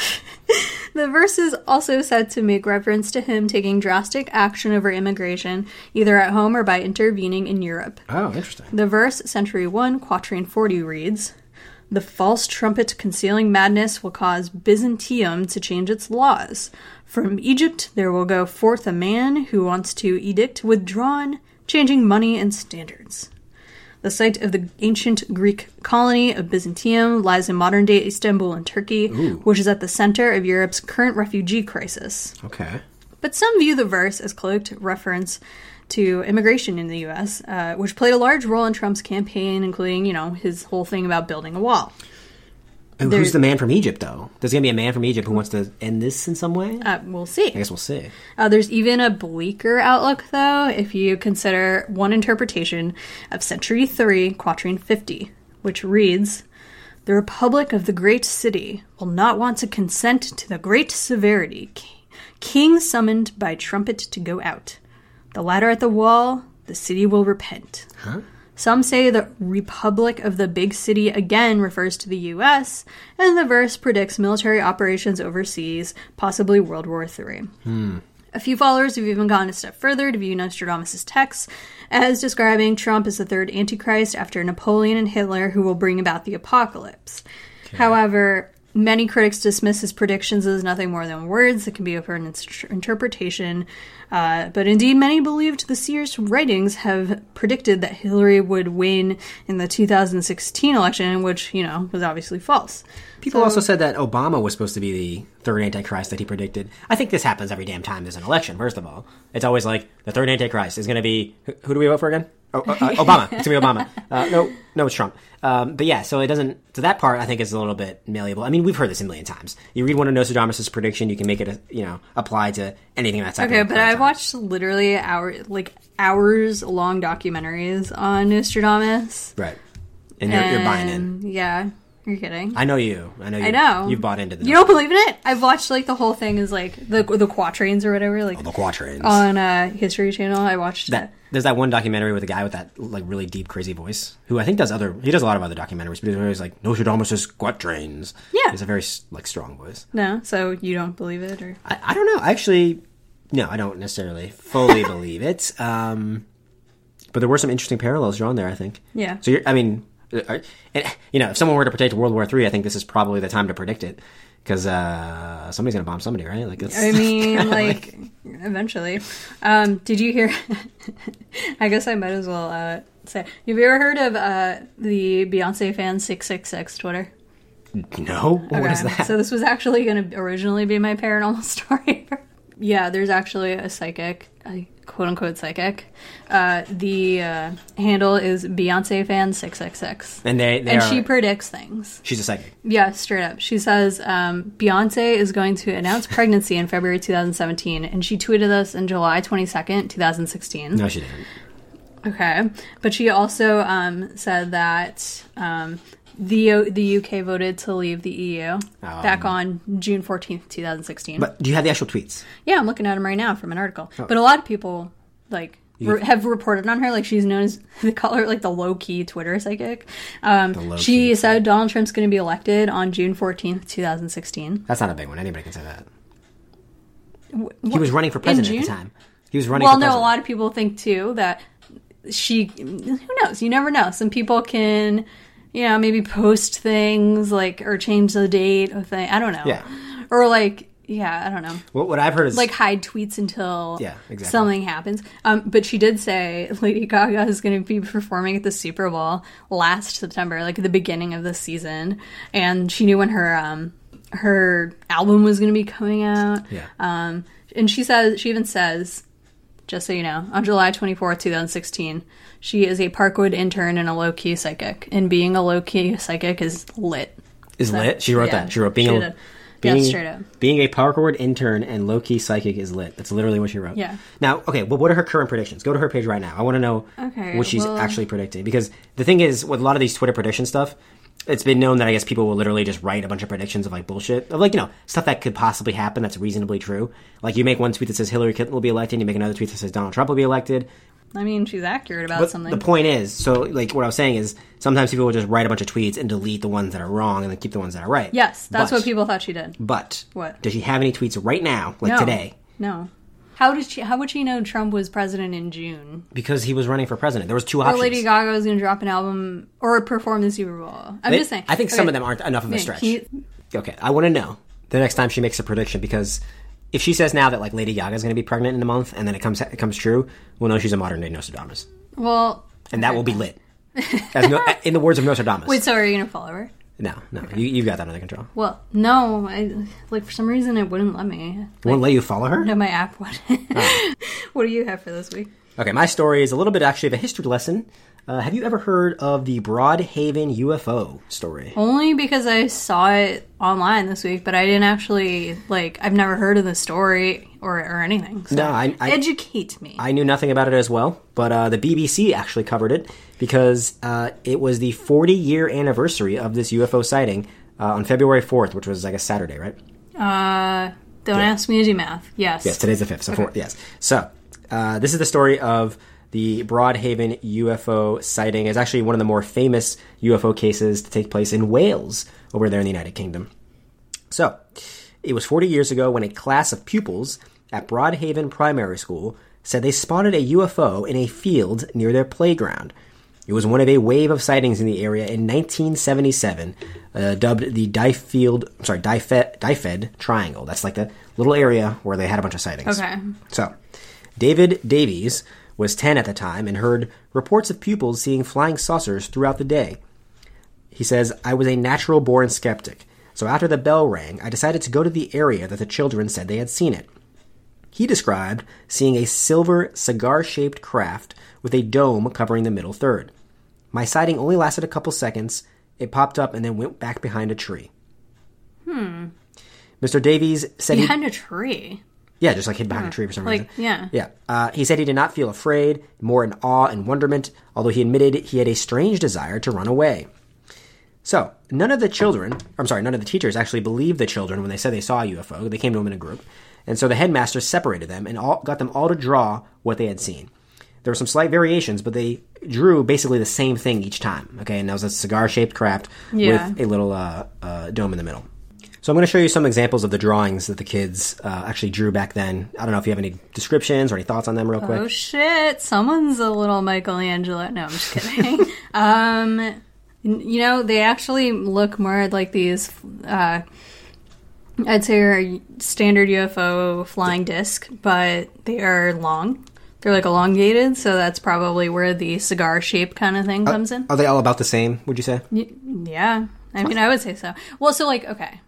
The verse is also said to make reference to him taking drastic action over immigration, either at home or by intervening in Europe. Oh, interesting. The verse, Century 1, Quatrain 40, reads The false trumpet concealing madness will cause Byzantium to change its laws. From Egypt there will go forth a man who wants to edict withdrawn, changing money and standards. The site of the ancient Greek colony of Byzantium lies in modern day Istanbul in Turkey, Ooh. which is at the center of Europe's current refugee crisis. Okay. But some view the verse as cloaked reference to immigration in the U.S., uh, which played a large role in Trump's campaign, including, you know, his whole thing about building a wall. And who's the man from Egypt, though? There's going to be a man from Egypt who wants to end this in some way? Uh, we'll see. I guess we'll see. Uh, there's even a bleaker outlook, though, if you consider one interpretation of Century 3, Quatrain 50, which reads The Republic of the Great City will not want to consent to the great severity, king summoned by trumpet to go out. The ladder at the wall, the city will repent. Huh? Some say the Republic of the Big City again refers to the US, and the verse predicts military operations overseas, possibly World War III. Hmm. A few followers have even gone a step further to view Nostradamus' text as describing Trump as the third Antichrist after Napoleon and Hitler who will bring about the apocalypse. However, many critics dismiss his predictions as nothing more than words that can be open its interpretation. Uh, but indeed, many believed the seer's writings have predicted that Hillary would win in the 2016 election, which, you know, was obviously false. People So- also said that Obama was supposed to be the third Antichrist that he predicted. I think this happens every damn time there's an election, first of all. It's always like, the third Antichrist is going to be. Who, who do we vote for again? Oh, uh, uh, Obama. It's going to be Obama. Uh, no, no, it's Trump. Um, but yeah, so it doesn't. So that part I think is a little bit malleable. I mean, we've heard this a million times. You read one of Nostradamus' prediction, you can make it, uh, you know, apply to anything that's happening. Okay, but I've watched literally hour like hours long documentaries on Nostradamus. Right. And you're, you're buying in. Yeah, you're kidding. I know you. I know you. I know. You've bought into the You don't believe in it? I've watched like the whole thing is like the the quatrains or whatever, like the quatrains. on uh, History Channel. I watched that there's that one documentary with a guy with that like really deep crazy voice who I think does other he does a lot of other documentaries but he's always like Nostradamus' quatrains Yeah. he's a very like strong voice No, so you don't believe it, or I, I don't know actually no I don't necessarily fully (laughs) believe it um but there were some interesting parallels drawn there I think Yeah. so you're I mean and, you know if someone were to predict World War Three I think this is probably the time to predict it because uh somebody's gonna bomb somebody right like it's I mean, (laughs) like, eventually. Um, did you hear? (laughs) I guess I might as well uh, say. Have you ever heard of uh, the Beyonce fan six six six Twitter? no what is Okay, that So this was actually going to originally be my paranormal (laughs) story. yeah, there's actually a psychic, a quote unquote psychic. Uh, the uh, handle is Beyonce fan six six six, and they, they and are, she predicts things. she's a psychic Yeah, straight up. She says um, Beyonce is going to announce pregnancy in February 2017, and she tweeted this in July 22nd, 2016. no she didn't Okay, but she also um, said that um, the the UK voted to leave the EU back on June 14th, 2016. but do you have the actual tweets yeah, I'm looking at them right now from an article. Oh. But a lot of people like. You- re- have reported on her like she's known as (laughs) they call her like the low key Twitter psychic. Um, she said Donald Trump's going to be elected on June fourteenth, two thousand sixteen. that's not a big one anybody can say that He was running for president at the time. He was running well, no, a lot of people think too that she. Who knows? You never know. Some people can, you know, maybe post things like or change the date of thing. I don't know. Yeah. Or like, yeah, I don't know. What, what I've heard is like hide tweets until Yeah, exactly. something happens. Um, but she did say Lady Gaga is going to be performing at the Super Bowl last September, like the beginning of the season, and she knew when her um, her album was going to be coming out. Yeah. Um, and she says she even says, just so you know, on July twenty fourth, two thousand sixteen, she is a Parkwood intern and a low key psychic, and being a low key psychic is lit. is So, lit. She wrote yeah, that. She wrote being she a did. Yeah, straight up. being a Parkwood intern and low key psychic is lit. That's literally what she wrote. Yeah. Now, okay, well, what are her current predictions? Go to her page right now. I want to know Okay, what she's well- actually predicting because the thing is, with a lot of these Twitter prediction stuff, it's been known that I guess people will literally just write a bunch of predictions of like bullshit of like you know stuff that could possibly happen that's reasonably true. Like you make one tweet that says Hillary Clinton will be elected, you make another tweet that says Donald Trump will be elected. I mean, she's accurate about But something. the point is, so like what I was saying is, sometimes people will just write a bunch of tweets and delete the ones that are wrong and then keep the ones that are right. Yes, that's But- what people thought she did. But What? does she have any tweets right now, like no. today? No. How did she? How would she know Trump was president in June? Because he was running for president. There was two Or options. Lady Gaga was going to drop an album or perform the Super Bowl. I'm They- just saying. I think some of them aren't enough of a stretch. you- Okay, I want to know the next time she makes a prediction because if she says now that like Lady Gaga is going to be pregnant in a month and then it comes it comes true, we'll know she's a modern day Nostradamus, well, and that will be lit. (laughs) As no, in the words of Nostradamus. wait. So are you going to follow her? No, no, you, you've got that under control. Well, no. I like for some reason it wouldn't let me. It won't let you follow her. No, my app wouldn't (laughs) what do you have for this week? Okay, my story is a little bit actually of a history lesson. Uh, have you ever heard of the Broadhaven UFO story? Only because I saw it online this week, but I didn't actually like. I've never heard of the story or or anything. So No, I- I- educate me. I knew nothing about it as well, but uh, the BBC actually covered it because uh, it was the 40 year anniversary of this UFO sighting uh, on February 4th, which was like a Saturday, right? Uh, don't ask me to do math. Yes. Yes, today's the 5th, so Okay. four, yes. So, uh, this is the story of the Broadhaven UFO sighting. It's actually one of the more famous UFO cases to take place in Wales, over there in the United Kingdom. So, it was 40 years ago when a class of pupils at Broadhaven Primary School said they spotted a UFO in a field near their playground. It was one of a wave of sightings in the area in 1977, uh, dubbed the Dyfield, I'm sorry, Dyfed, Dyfed Triangle. That's like the little area where they had a bunch of sightings. Okay. So, David Davies was 10 at the time and heard reports of pupils seeing flying saucers throughout the day. He says, I was a natural born skeptic, so after the bell rang, I decided to go to the area that the children said they had seen it. He described seeing a silver cigar shaped craft with a dome covering the middle third. My sighting only lasted a couple seconds. It popped up and then went back behind a tree. Hmm. Mr. Davies said he. Behind a tree. Yeah, just like hid behind Huh. a tree for some Like, reason. yeah. Yeah. Uh, he said he did not feel afraid, more in awe and wonderment, although he admitted he had a strange desire to run away. So, none of the children, I'm sorry, none of the teachers actually believed the children when they said they saw a UFO. They came to him in a group. And so the headmaster separated them and all, got them all to draw what they had seen. There were some slight variations, but they drew basically the same thing each time. Okay, and that was a cigar shaped craft Yeah. with a little uh, uh, dome in the middle. So I'm going to show you some examples of the drawings that the kids uh, actually drew back then. I don't know if you have any descriptions or any thoughts on them, real quick. Oh shit! Someone's a little Michelangelo. No, I'm just kidding. (laughs) um, you know, they actually look more like these. Uh, I'd say are standard UFO flying disc, but they are long. They're like elongated, so that's probably where the cigar shape kind of thing comes in. Are they all about the same? Would you say? Y- Yeah, I mean, I would say so. Well, so like, okay.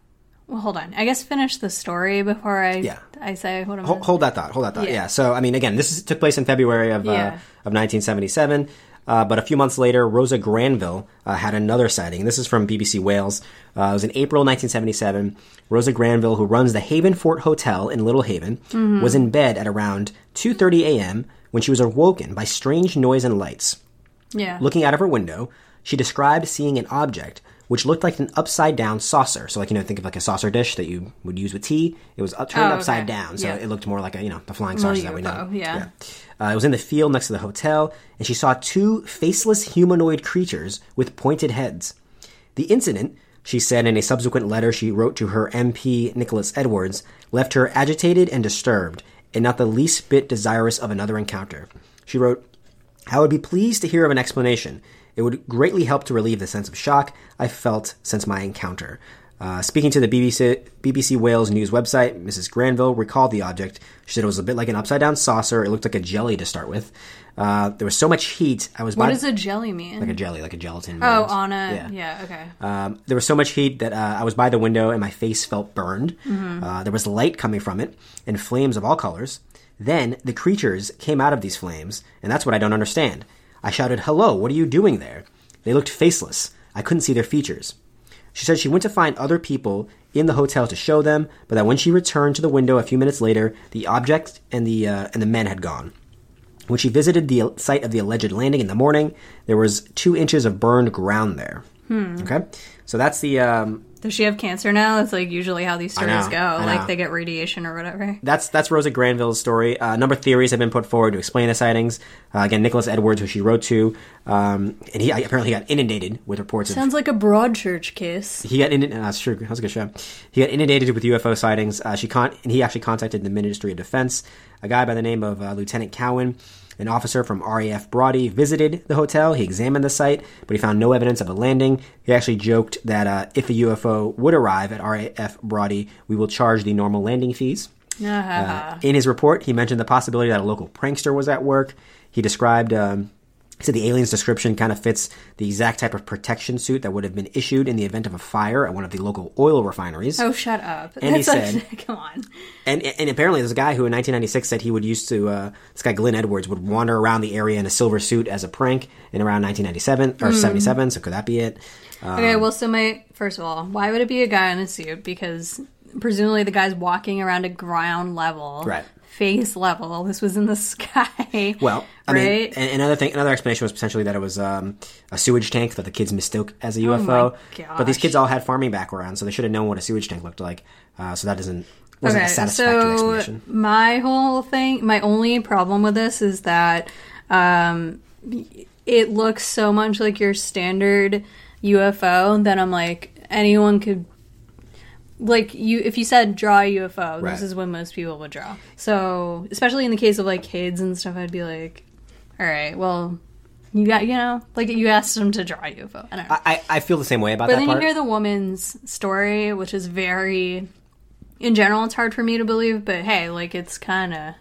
Well, hold on. I guess finish the story before I Yeah. I say what I'm. Hold, hold that thought. Hold that thought. Yeah. Yeah. So I mean, again, this is, took place in February of uh, of 1977. Uh, but a few months later, Rosa Granville uh, had another sighting. This is from BBC Wales. Uh, it was in April 1977. Rosa Granville, who runs the Haven Fort Hotel in Little Haven, Mhm. was in bed at around 2:30 a.m. when she was awoken by strange noise and lights. Yeah. Looking out of her window, she described seeing an object which looked like an upside down saucer. So, like, you know, think of like a saucer dish that you would use with tea. It was up, turned Oh, upside down. So Yeah. it looked more like a, you know, the flying saucer that we know. UFO, yeah. Uh, it was in the field next to the hotel, and she saw two faceless humanoid creatures with pointed heads. The incident she said in a subsequent letter she wrote to her MP, Nicholas Edwards, left her agitated and disturbed, and not the least bit desirous of another encounter. She wrote, I would be pleased to hear of an explanation. It would greatly help to relieve the sense of shock I felt since my encounter. Uh, speaking to the BBC, BBC Wales news website, Mrs. Granville recalled the object. She said it was a bit like an upside down saucer. It looked like a jelly to start with. Uh, there was so much heat. I was What does a jelly mean? like a jelly, like a gelatin. Oh, on a Yeah. yeah. okay. Um, there was so much heat that uh, I was by the window and my face felt burned. Mhm. Uh, there was light coming from it and flames of all colors. Then the creatures came out of these flames, and that's what I don't understand. I shouted, Hello, what are you doing there? They looked faceless. I couldn't see their features. She said she went to find other people in the hotel to show them, but that when she returned to the window a few minutes later, the object and the uh, and the men had gone. When she visited the site of the alleged landing in the morning, there was two inches of burned ground there. Hmm. Okay, so that's the um, Does she have cancer now? That's like usually how these stories know, go. Like they get radiation or whatever. that's that's Rosa Granville's story. Uh, a number of theories have been put forward to explain the sightings. Uh, again, Nicholas Edwards, who she wrote to, um, and he apparently got inundated with reports of Sounds like a Broadchurch case. He got inundated. Uh, that's true. That was a good show. He got inundated with UFO sightings. Uh, she con- and he actually contacted the Ministry of Defense. A guy by the name of uh, Lieutenant Cowan, an officer from RAF Brawdy, visited the hotel. He examined the site, but he found no evidence of a landing. He actually joked that uh, if a UFO would arrive at RAF Brawdy, we will charge the normal landing fees. Uh, in his report, he mentioned the possibility that a local prankster was at work. He described, um, he said the alien's description kind of fits the exact type of protection suit that would have been issued in the event of a fire at one of the local oil refineries. Oh, shut up! And he That's like- said- (laughs) "Come on." And and apparently there's a guy who in 1996 said he would used to uh, this guy Glenn Edwards would wander around the area in a silver suit as a prank in around 1997 or Hmm. 77. So could that be it? Um, Okay, well, so my first of all, why would it be a guy in a suit? Because presumably the guy's walking around a ground level, Right. Face level. This was in the (laughs) sky. Well, I right? mean, another thing, another explanation was potentially that it was um, a sewage tank that the kids mistook as a Oh UFO. my But these kids all had farming backgrounds, so they should have known what a sewage tank looked like. Uh, so that doesn't wasn't a satisfactory so explanation. my whole thing, my only problem with this is that um, it looks so much like your standard UFO that I'm like anyone could. Like you, if you said draw a UFO, Right. this is what most people would draw. So, especially in the case of like kids and stuff, I'd be like, "All right, well, you got you know, like you asked them to draw a UFO." I don't know. I, I feel the same way about But that then part. you hear the woman's story, which is very, in general, it's hard for me to believe. But hey, like it's kind of,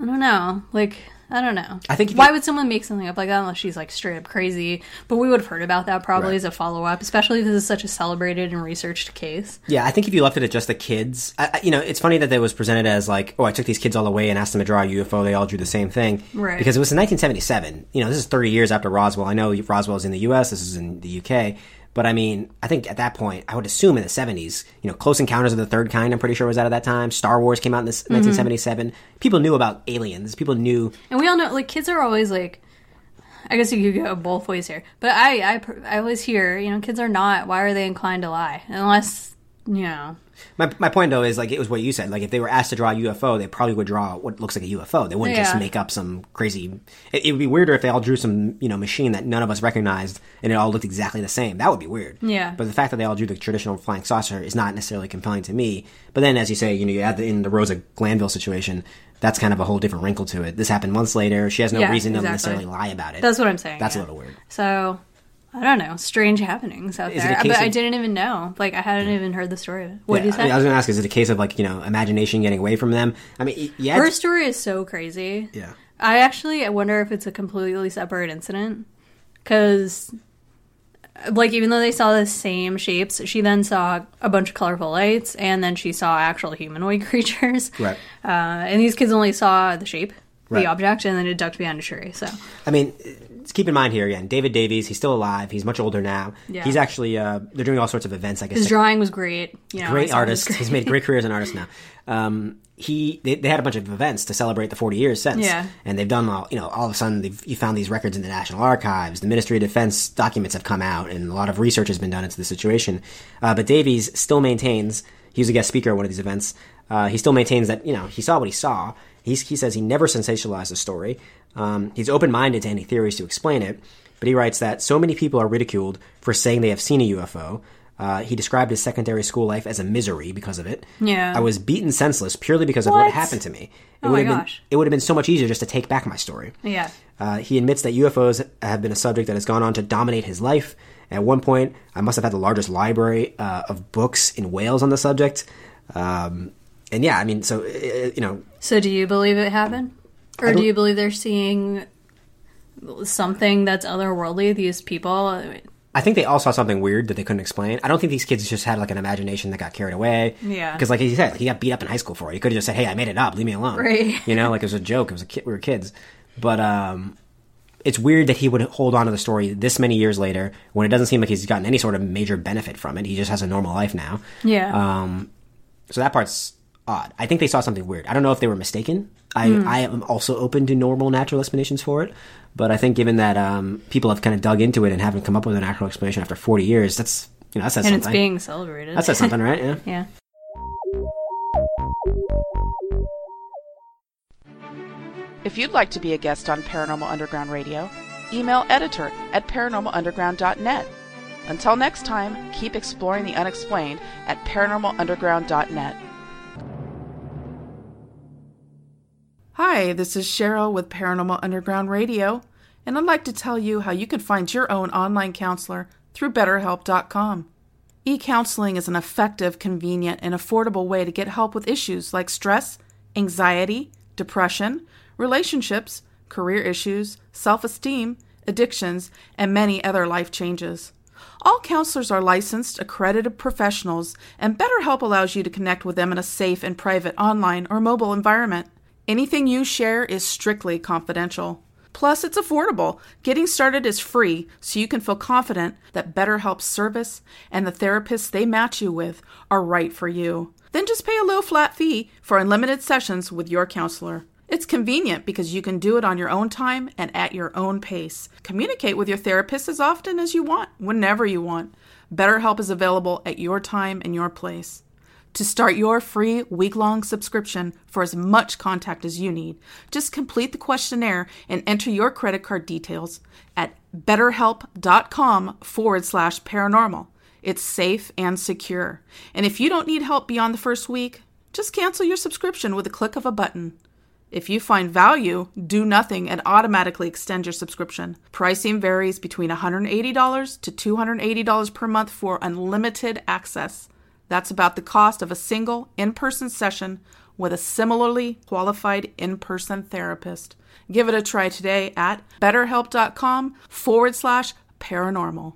I don't know, like I don't know. I think why would someone make something up like that unless she's like straight up crazy? But we would have heard about that probably Right. as a follow up, especially if this is such a celebrated and researched case. Yeah, I think if you left it at just the kids, I, I- you know, it's funny that it was presented as like, oh, I took these kids all away and asked them to draw a UFO. They all drew the same thing, Right. Because it was in 1977. You know, this is 30 years after Roswell. I know Roswell's in the U.S. This is in the UK, but I mean, I think at that point, I would assume in the 70s, you know, Close Encounters of the Third Kind. I'm pretty sure was out at that time. Star Wars came out in this Mhm. 1977. People knew about aliens. People knew. And we all know, like, kids are always like, I guess you could go both ways here. But I, I, I always hear, you know, kids are not. Why are they inclined to lie? Unless, you know. My, my point though is like it was what you said. Like if they were asked to draw a UFO, they probably would draw what looks like a UFO. They wouldn't just make up some crazy. It, it would be weirder if they all drew some you know machine that none of us recognized and it all looked exactly the same. That would be weird. Yeah. But the fact that they all drew the traditional flying saucer is not necessarily compelling to me. But then, as you say, you know, you add the, in the Rosa Granville situation. That's kind of a whole different wrinkle to it. This happened months later. She has no Yeah, reason to exactly. necessarily lie about it. That's what I'm saying, That's yeah. a little weird. So I don't know, strange happenings out Is there. But I didn't even know. Like I hadn't even heard the story. of it. What Yeah, you I, say? mean, I was going to ask: Is it a case of like you know imagination getting away from them? I mean, yeah, Her story is so crazy. Yeah. I actually I wonder if it's a completely separate incident because like even though they saw the same shapes, she then saw a bunch of colorful lights and then she saw actual humanoid (laughs) creatures. Right. Uh, and these kids only saw the shape, Right. the object, and then it ducked behind a tree. So I mean, keep in mind here again, David Davies. He's still alive. He's much older now. Yeah. He's actually uh, they're doing all sorts of events. I guess his drawing was great. You know, great saw it was artist. great. He's made a great (laughs) career as an artist now. Um, he they, they had a bunch of events to celebrate the 40 years since. Yeah. And they've done all you know. All of a sudden, they've you found these records in the National Archives. The Ministry of Defense documents have come out, and a lot of research has been done into the situation. Uh, but Davies still maintains he was a guest speaker at one of these events. Uh, he still maintains that you know he saw what he saw. He's, he says he never sensationalized the story. Um, he's open minded to any theories to explain it. But he writes that so many people are ridiculed for saying they have seen a UFO. Uh, he described his secondary school life as a misery because of it. Yeah. I was beaten senseless purely because of what What? happened to me. It Oh would my have gosh. been it would have been so much easier just to take back my story. Yeah. Uh, he admits that UFOs have been a subject that has gone on to dominate his life. At one point, I must have had the largest library uh, of books in Wales on the subject. Um, and yeah, I mean, so uh, you know, So do you believe it happened? Or do you believe they're seeing something that's otherworldly, these people? I think they all saw something weird that they couldn't explain. I don't think these kids just had like an imagination that got carried away. Yeah. Because like he said, like, he got beat up in high school for it. He could have just said, "Hey, I made it up. Leave me alone." Right. (laughs) You know, like it was a joke. It was a kid. We were kids. But um, it's weird that he would hold on to the story this many years later when it doesn't seem like he's gotten any sort of major benefit from it. He just has a normal life now. Yeah. Um, so that part's odd. I think they saw something weird. I don't know if they were mistaken. I, Hmm. I am also open to normal natural explanations for it, but I think given that um, people have kind of dug into it and haven't come up with an actual explanation after 40 years, that's you know that says and something. it's being celebrated. That says something, right? Yeah. (laughs) yeah. If you'd like to be a guest on Paranormal Underground Radio, email editor at paranormalunderground.net. Until next time, keep exploring the unexplained at paranormalunderground.net. Hi, this is Cheryl with Paranormal Underground Radio, and I'd like to tell you how you can find your own online counselor through BetterHelp.com. E counseling is an effective, convenient, and affordable way to get help with issues like stress, anxiety, depression, relationships, career issues, self esteem, addictions, and many other life changes. All counselors are licensed, accredited professionals, and BetterHelp allows you to connect with them in a safe and private online or mobile environment. Anything you share is strictly confidential. Plus, it's affordable. Getting started is free, so you can feel confident that BetterHelp's service and the therapists they match you with are right for you. Then just pay a low flat fee for unlimited sessions with your counselor. It's convenient because you can do it on your own time and at your own pace. Communicate with your therapist as often as you want, whenever you want. BetterHelp is available at your time and your place. To start your free week long subscription for as much contact as you need, just complete the questionnaire and enter your credit card details at betterhelp.com forward slash paranormal. It's safe and secure. And if you don't need help beyond the first week, just cancel your subscription with a click of a button. If you find value, do nothing and automatically extend your subscription. Pricing varies between $180 to $280 per month for unlimited access. That's about the cost of a single in person session with a similarly qualified in person therapist. Give it a try today at betterhelp.com forward slash paranormal.